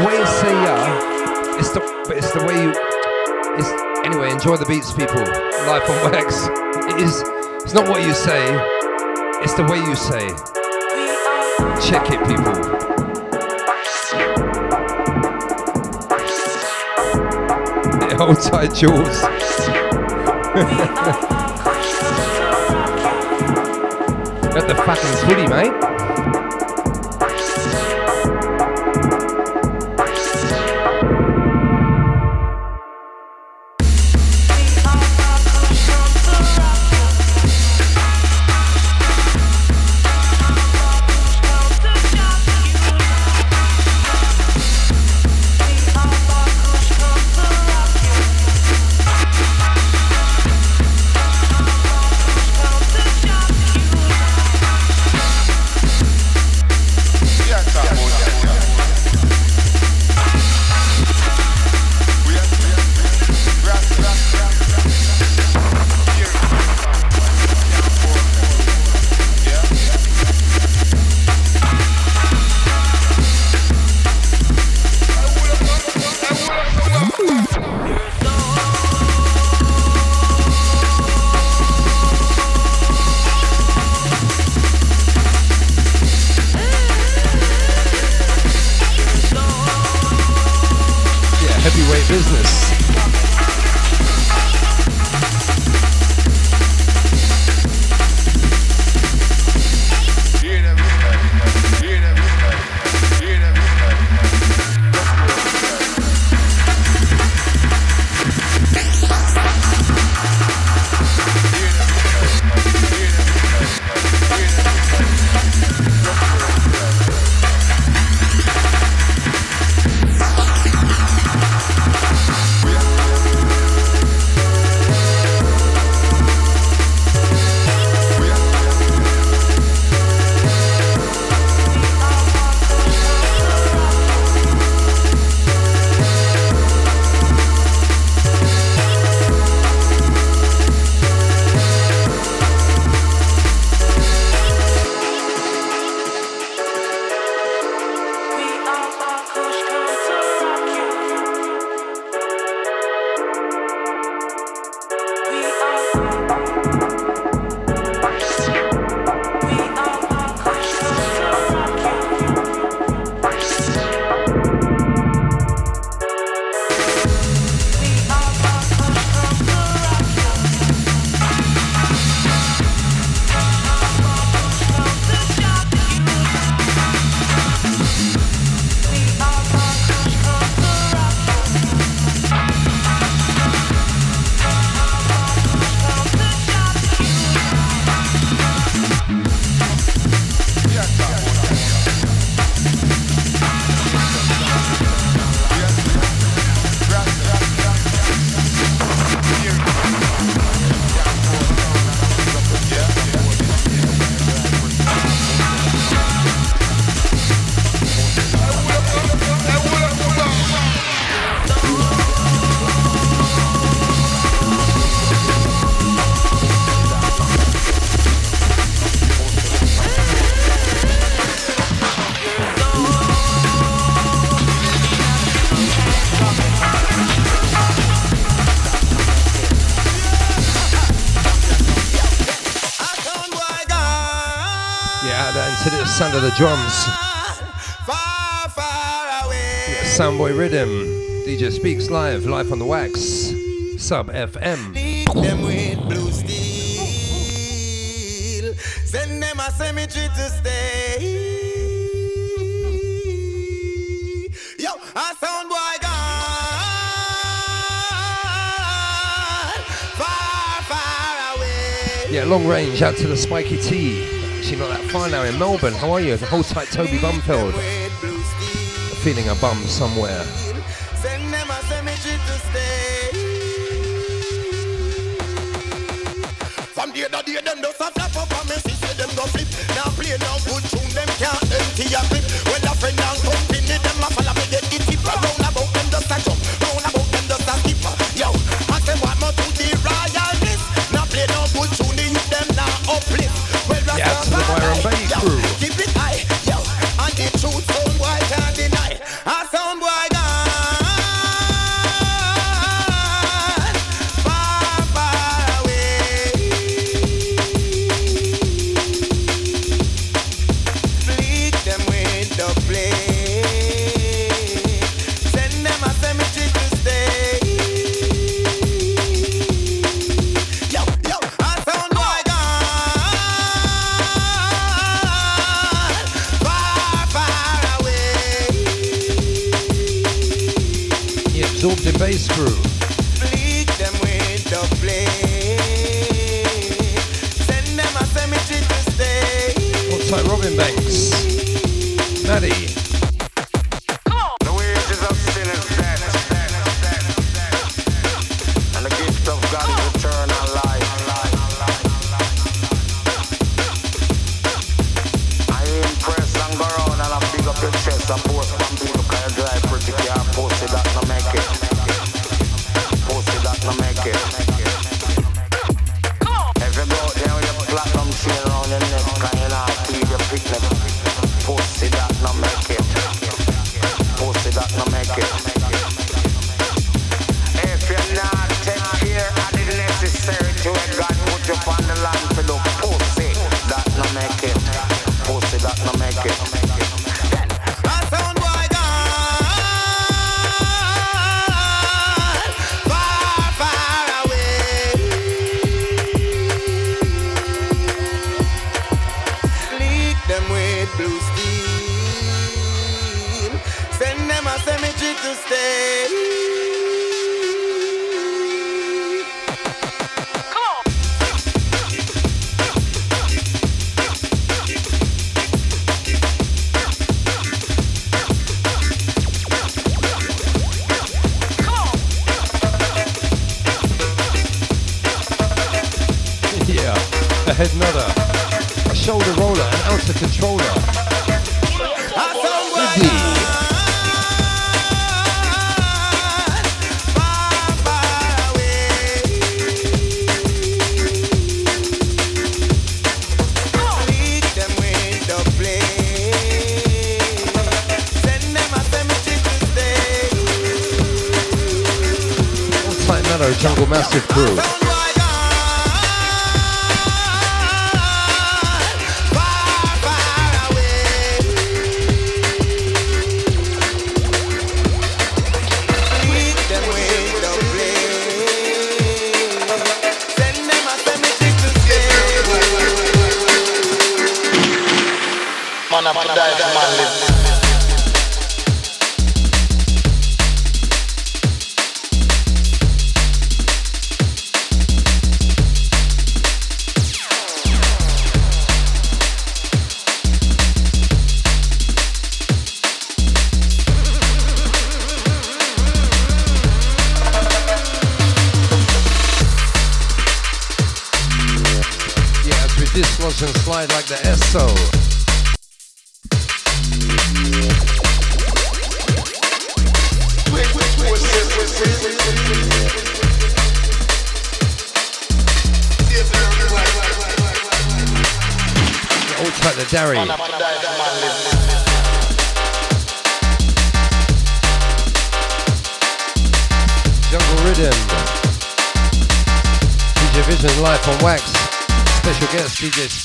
Way you say yeah. It's the it's the way you. It's anyway. Enjoy the beats, people. Life on wax. It is. It's not what you say. It's the way you say. Check it, people. Hold tight, Jules. [LAUGHS] Got the fucking footy, mate. drums. Far, far away. Soundboy Rhythm, DJ Speaks Live, Life on the wax, Sub FM. Send them a cemetery to stay. Yo, gone. Far, far away. Yeah, long range out to the spiky T. Fine now in Melbourne. How are you? Hold tight, Toby Bumfield. Feeling a bum somewhere. them with blue steel. Send them a cemetery to stay.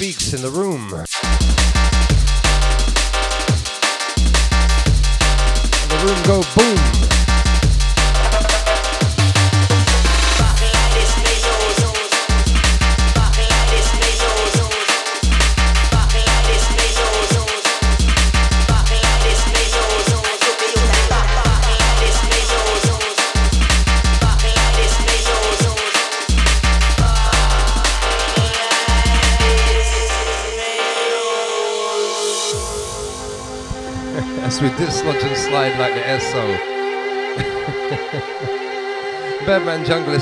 weeks in the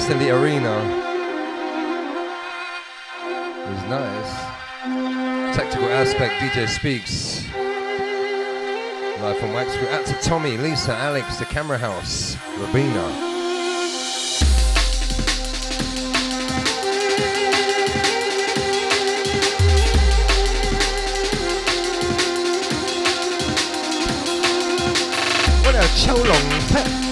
In the arena. It was nice. Tactical aspect, DJ Speaks. Live from Wax. Out to Tommy, Lisa, Alex, the Camera House, Robina. What a Chow Long Pet.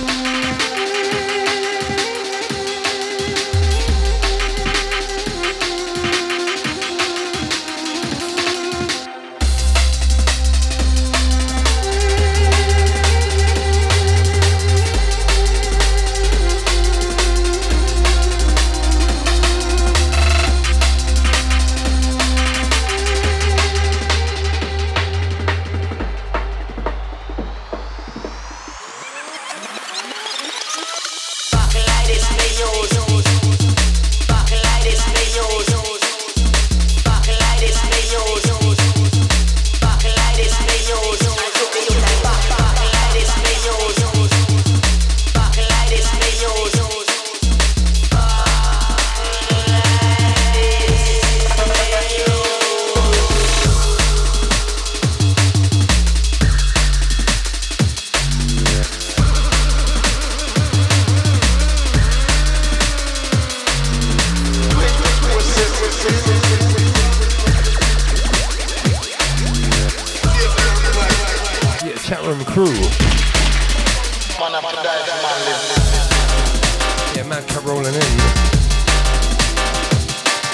Kept rolling in.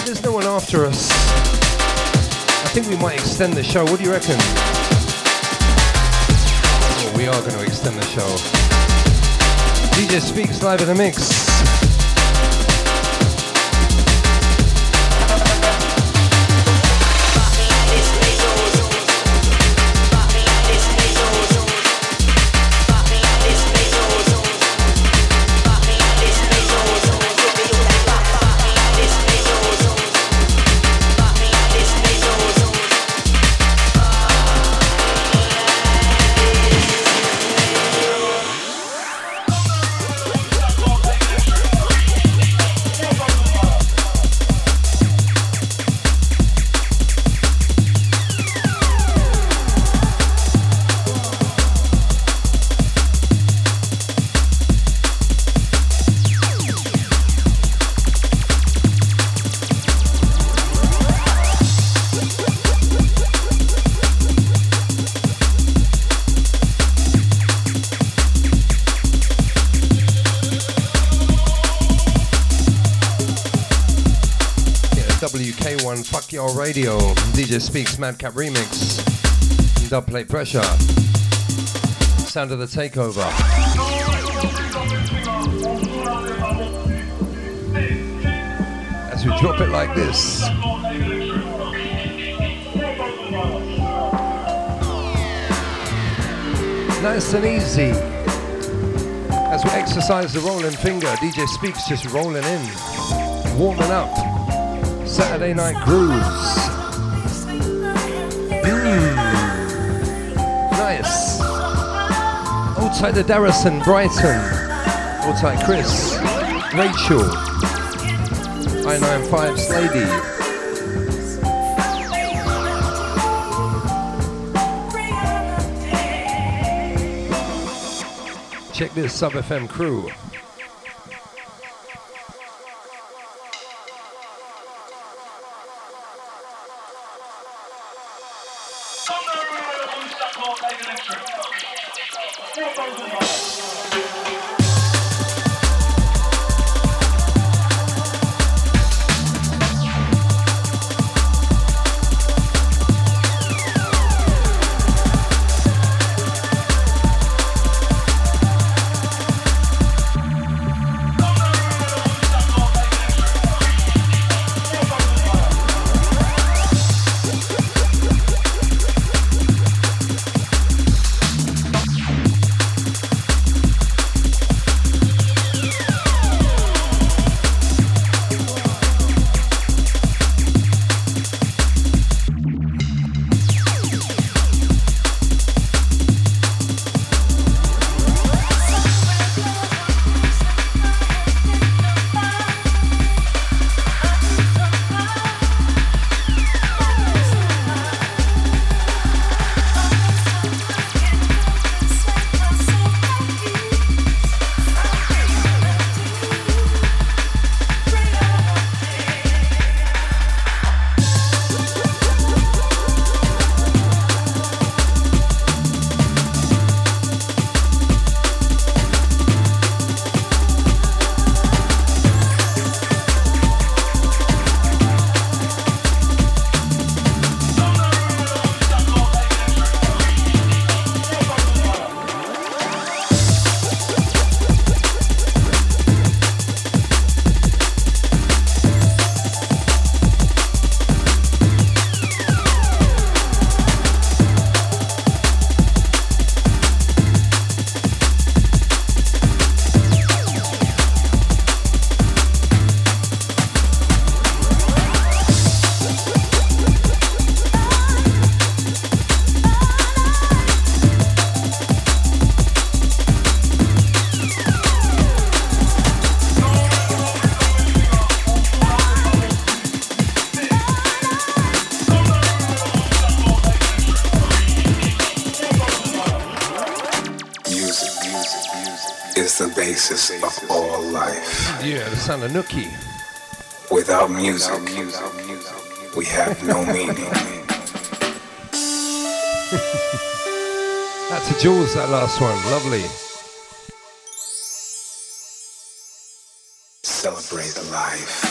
There's no one after us. I think we might extend the show. What do you reckon? We are going to extend the show. DJ Speaks live in the mix. Radio. DJ Speaks Madcap Remix. Dubplate Pressure. Sound of the Takeover. As we drop it like this. Nice and easy. As we exercise the rolling finger, DJ Speaks just rolling in, warming up. Saturday night grooves. Mm. Nice. Old tight the Darrison, Brighton. Old tight Chris, Rachel, I95 Slady. Check this Sub FM crew. Is the basis of all life. Yeah, the sound of Nookie. Without music, we have no meaning. That's a Jules, that last one. Lovely. Celebrate life.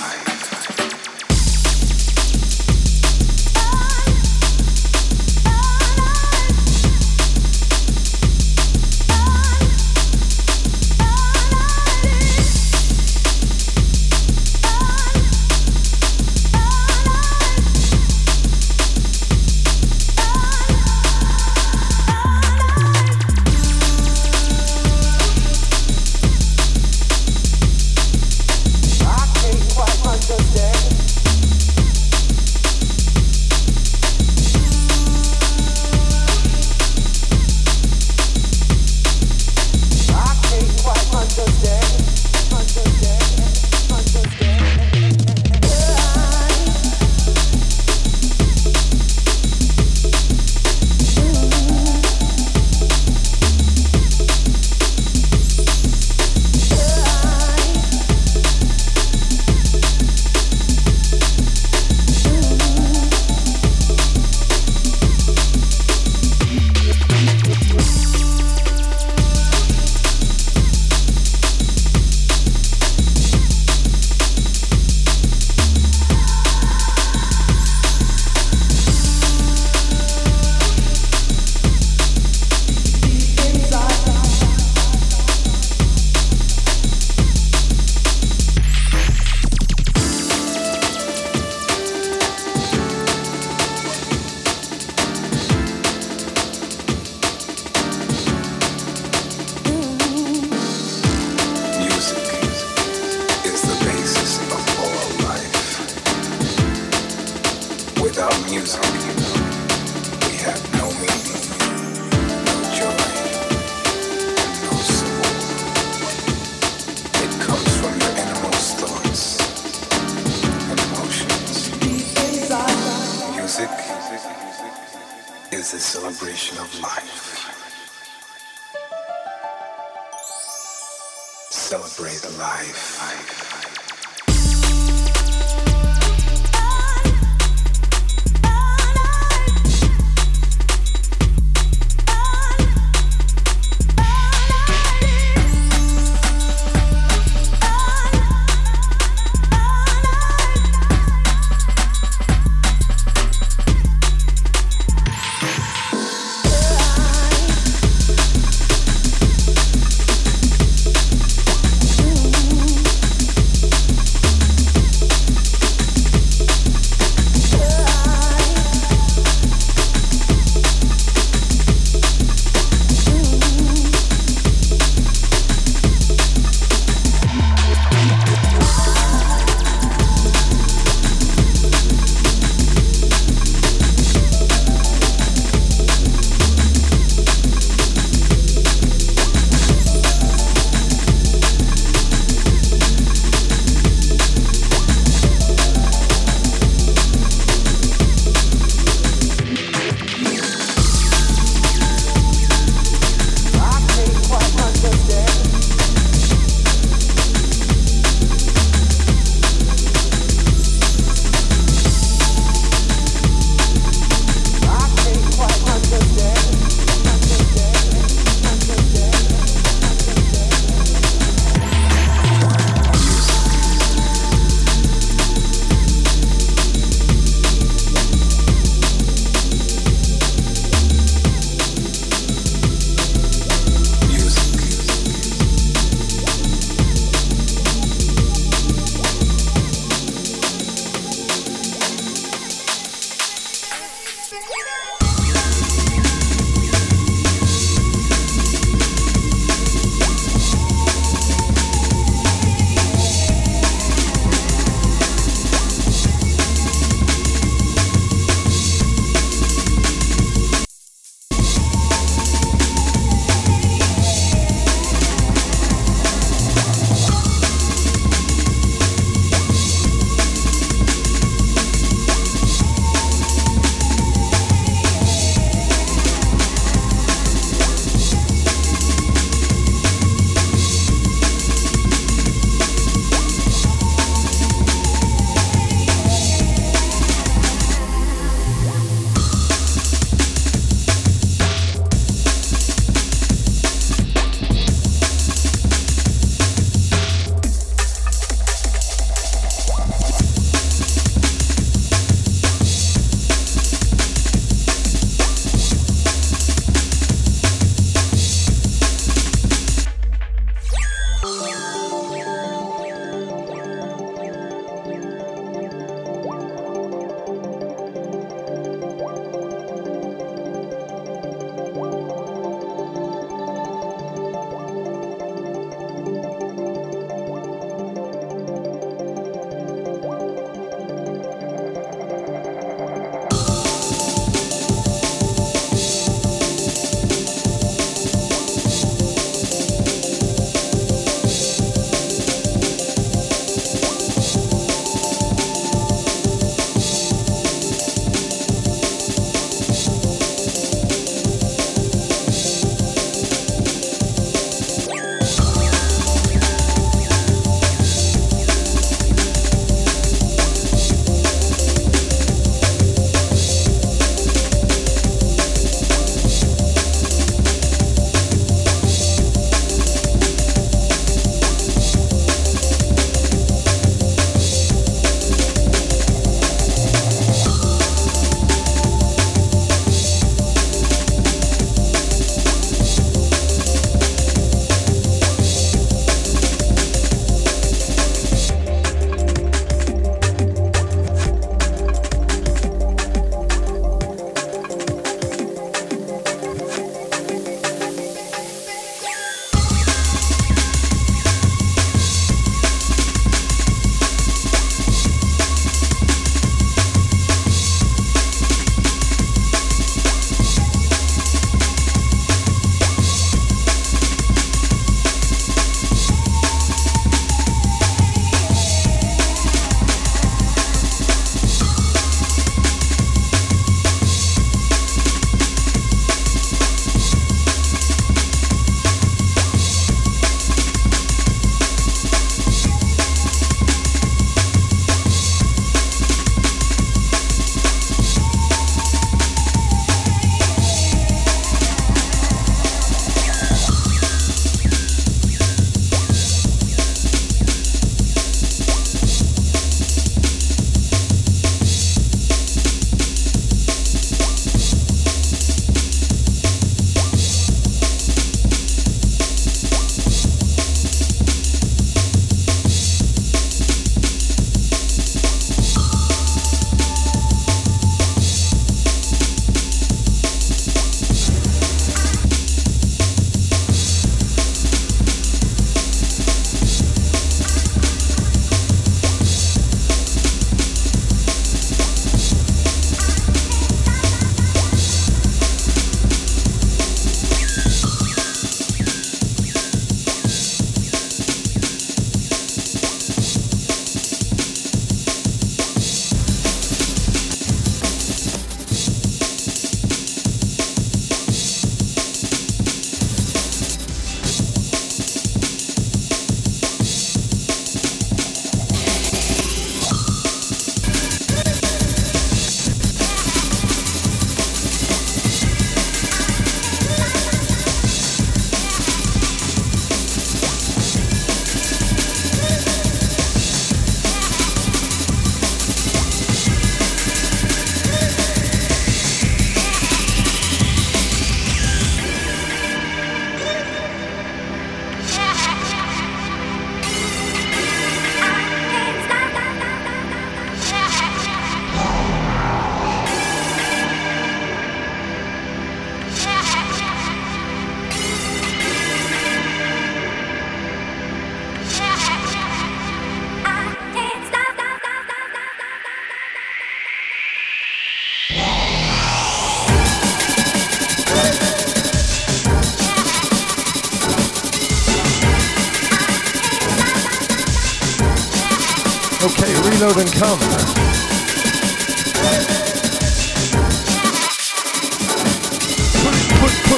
Come.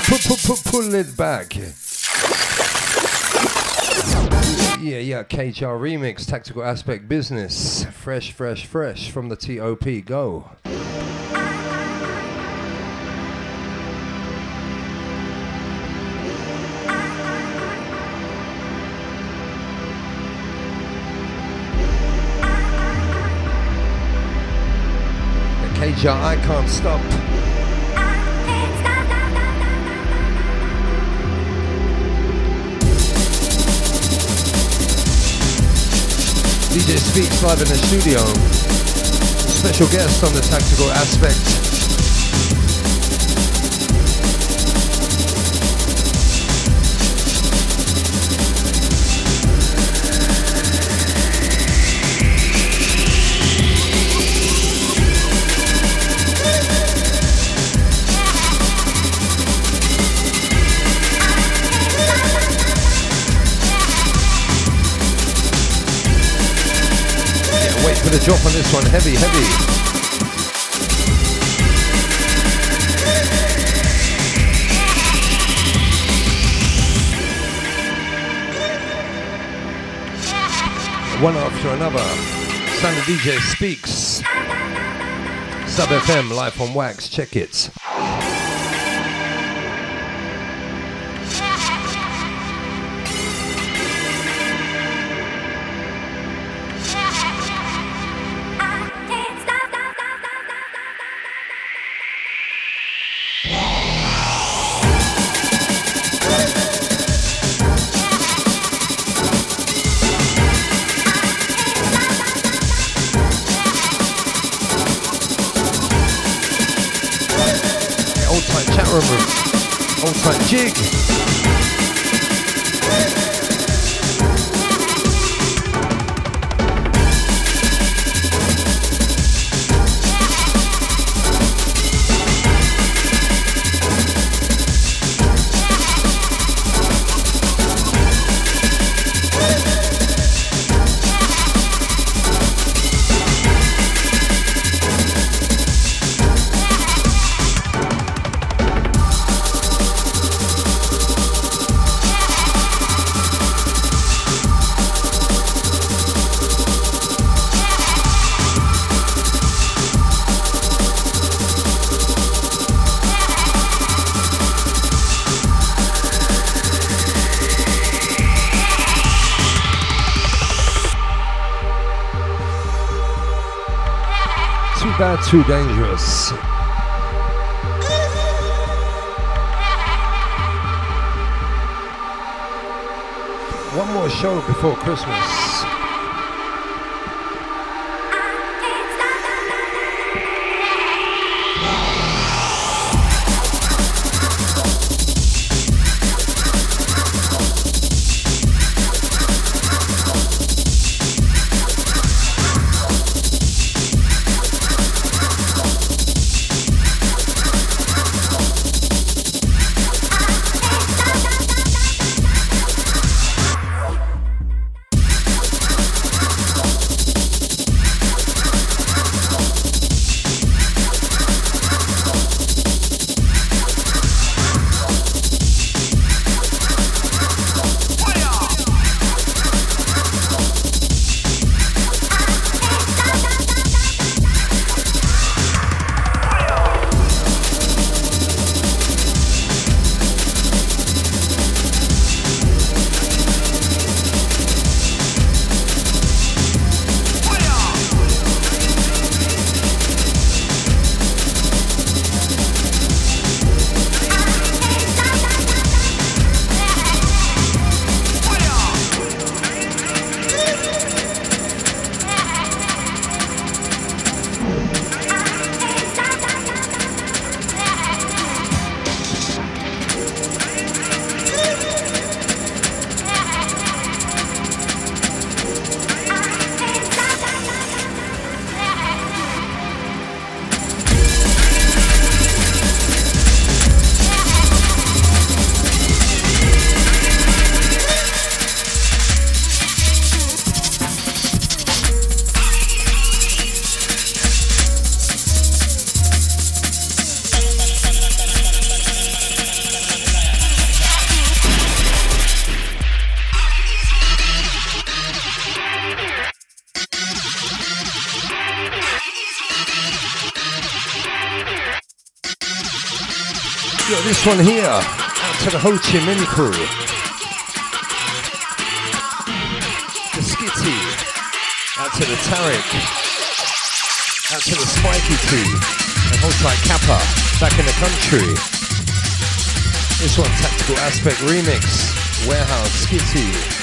Pull, pull, pull, pull, it back. Yeah, yeah, KHR remix, tactical aspect business. Fresh, fresh, fresh from the TOP. Go. KHR, I can't stop. DJ Speaks live in the studio. Special guest on the tactical aspect. For the drop on this one. Heavy, heavy. One after another. Standard DJ speaks. Sub FM Life on Wax. Check it. Too dangerous. One more show before Christmas. This one here, out to the Ho Chi Minh crew. The Skitty, out to the Tarek, out to the Spiky T, and tight Kappa, back in the country. This one, Tactical Aspect Remix, Warehouse, Skitty.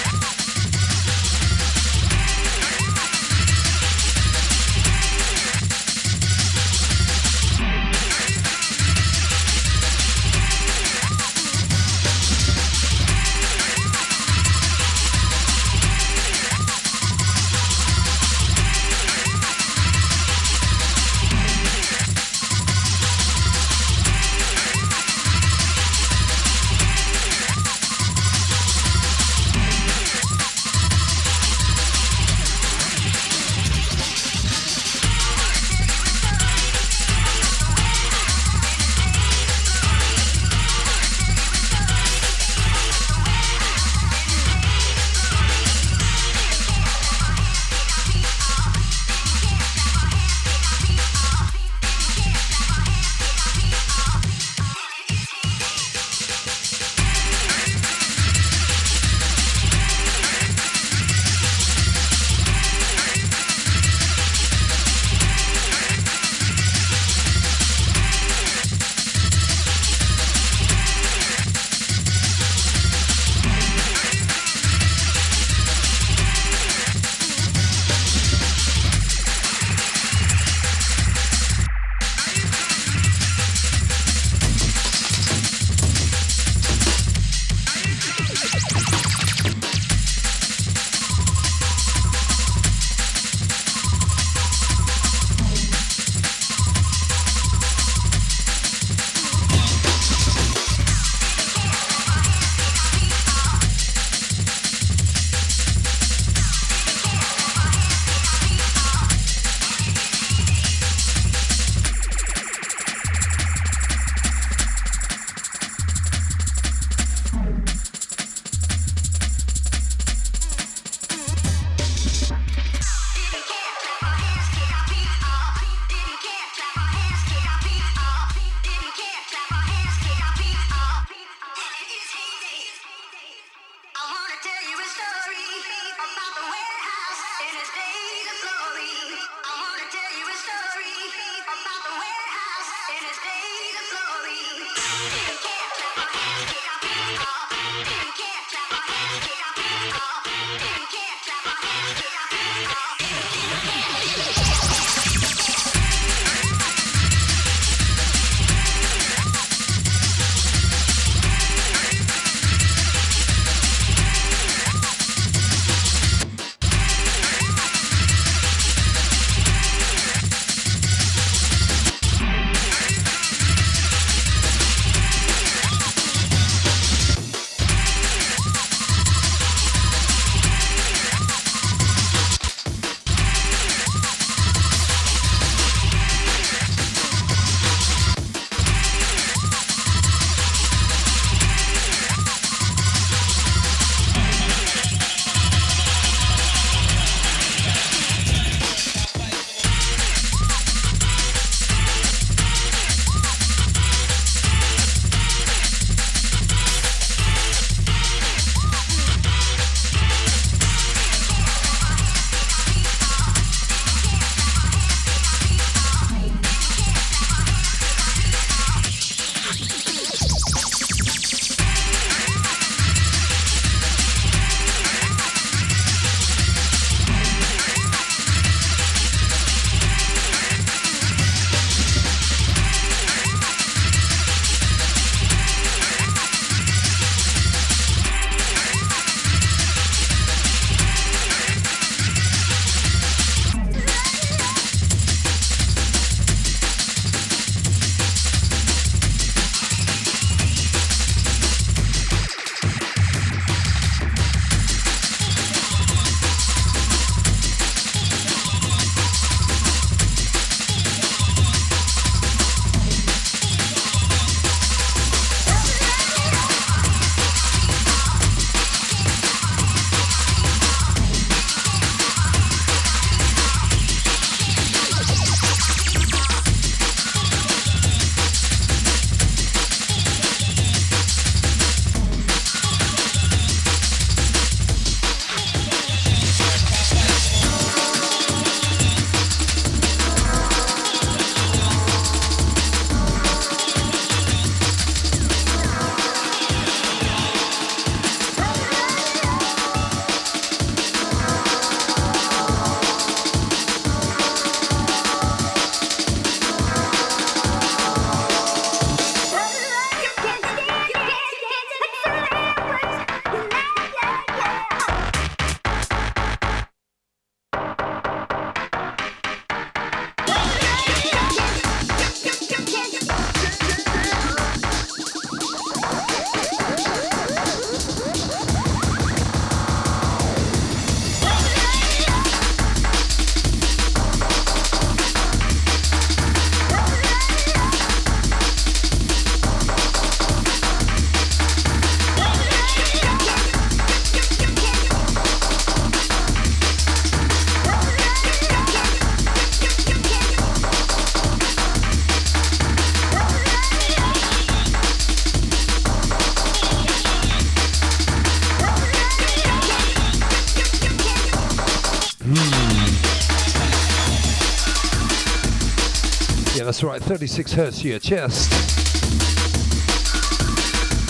That's right, 36 hertz to your chest.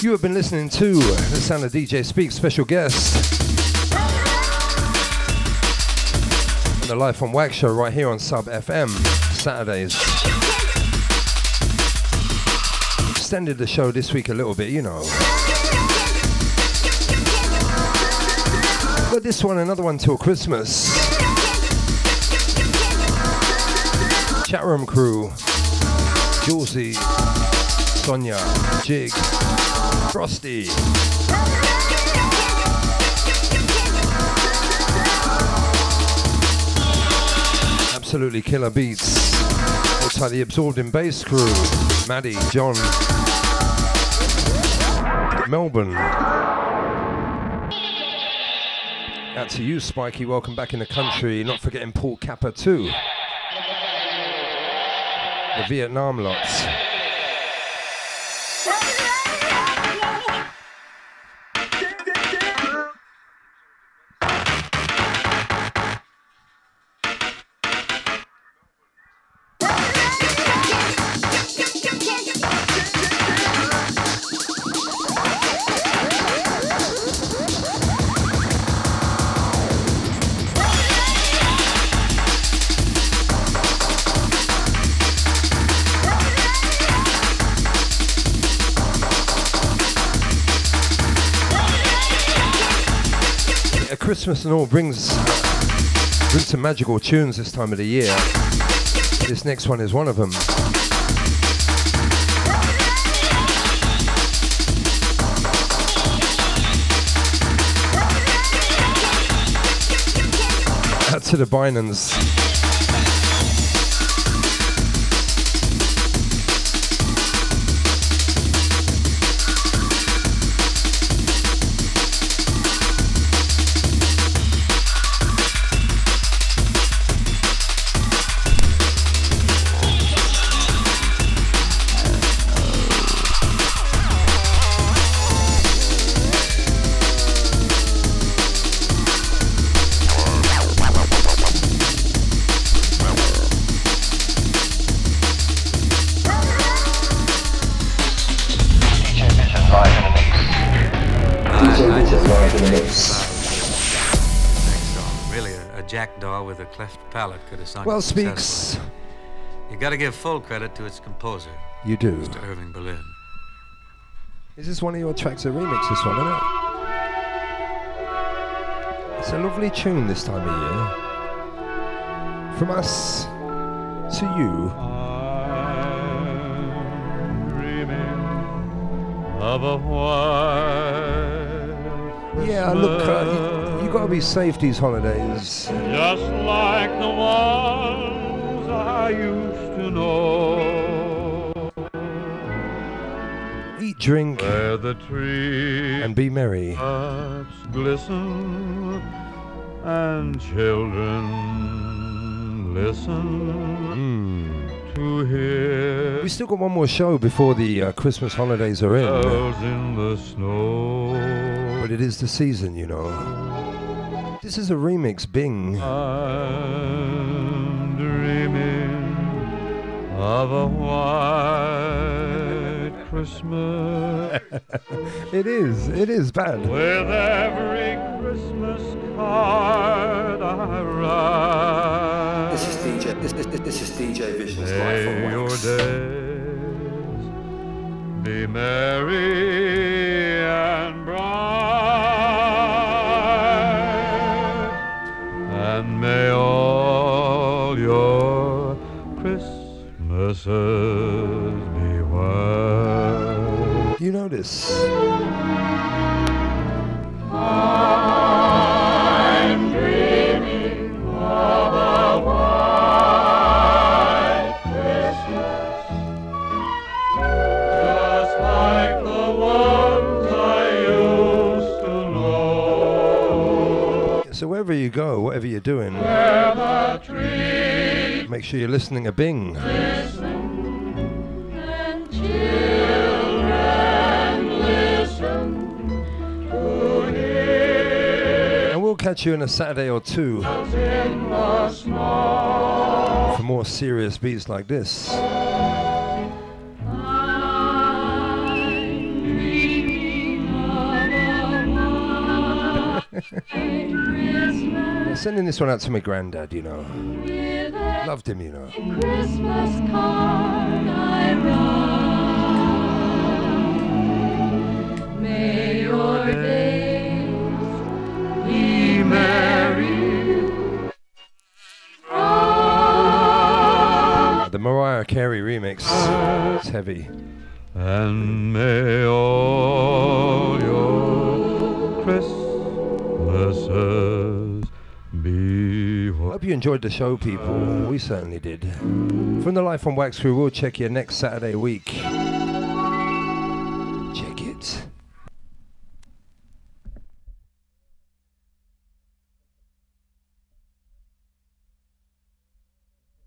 You have been listening to the Sound of DJ Speak special guest. The Life on Wax show right here on Sub FM, Saturdays. Extended the show this week a little bit, you know. But this one, another one till Christmas. Chat room crew, Julesy, Sonia, Jig, Frosty. Absolutely killer beats. Looks like the Absorbed in Bass crew, Maddie, John, Melbourne. Out to you, Spikey. Welcome back in the country. Not forgetting Paul Kappa too. The Vietnam lots. Christmas and all brings brings some magical tunes this time of the year. This next one is one of them. To the Binans. Could have sung Well it speaks. successfully. You got to give full credit to its composer, You do. Mr. Irving Berlin. Is this one of your tracks, a remix, this one, isn't it? It's a lovely tune this time of year. From us to you. of a white Yeah, look, uh, you, you gotta be safe these holidays. just like the ones I used to know. Eat, drink, Where the trees and be merry. glisten and children listen to hear We still got one more show before the uh, Christmas holidays are in. in the snow. But it is the season, you know. This is a remix, Bing. I'm dreaming of a white Christmas [LAUGHS] it is, it is bad. with every Christmas card I write. This is DJ. This, this, this, this is DJ Vision's live May on your days be merry and bright, may all your Christmases be white. You know wherever you go, whatever you're doing, make sure you're listening to Bing. Listen and listen to and we'll catch you in a Saturday or two for more serious beats like this. [LAUGHS] Sending this one out to my granddad, you know. Loved him, you know. Christmas card I write. May your days be merry. The Mariah Carey remix. It's heavy. And may all your Christmases be Hope you enjoyed the show, people. We certainly did. From the Life on Wax crew, we'll check you next Saturday week.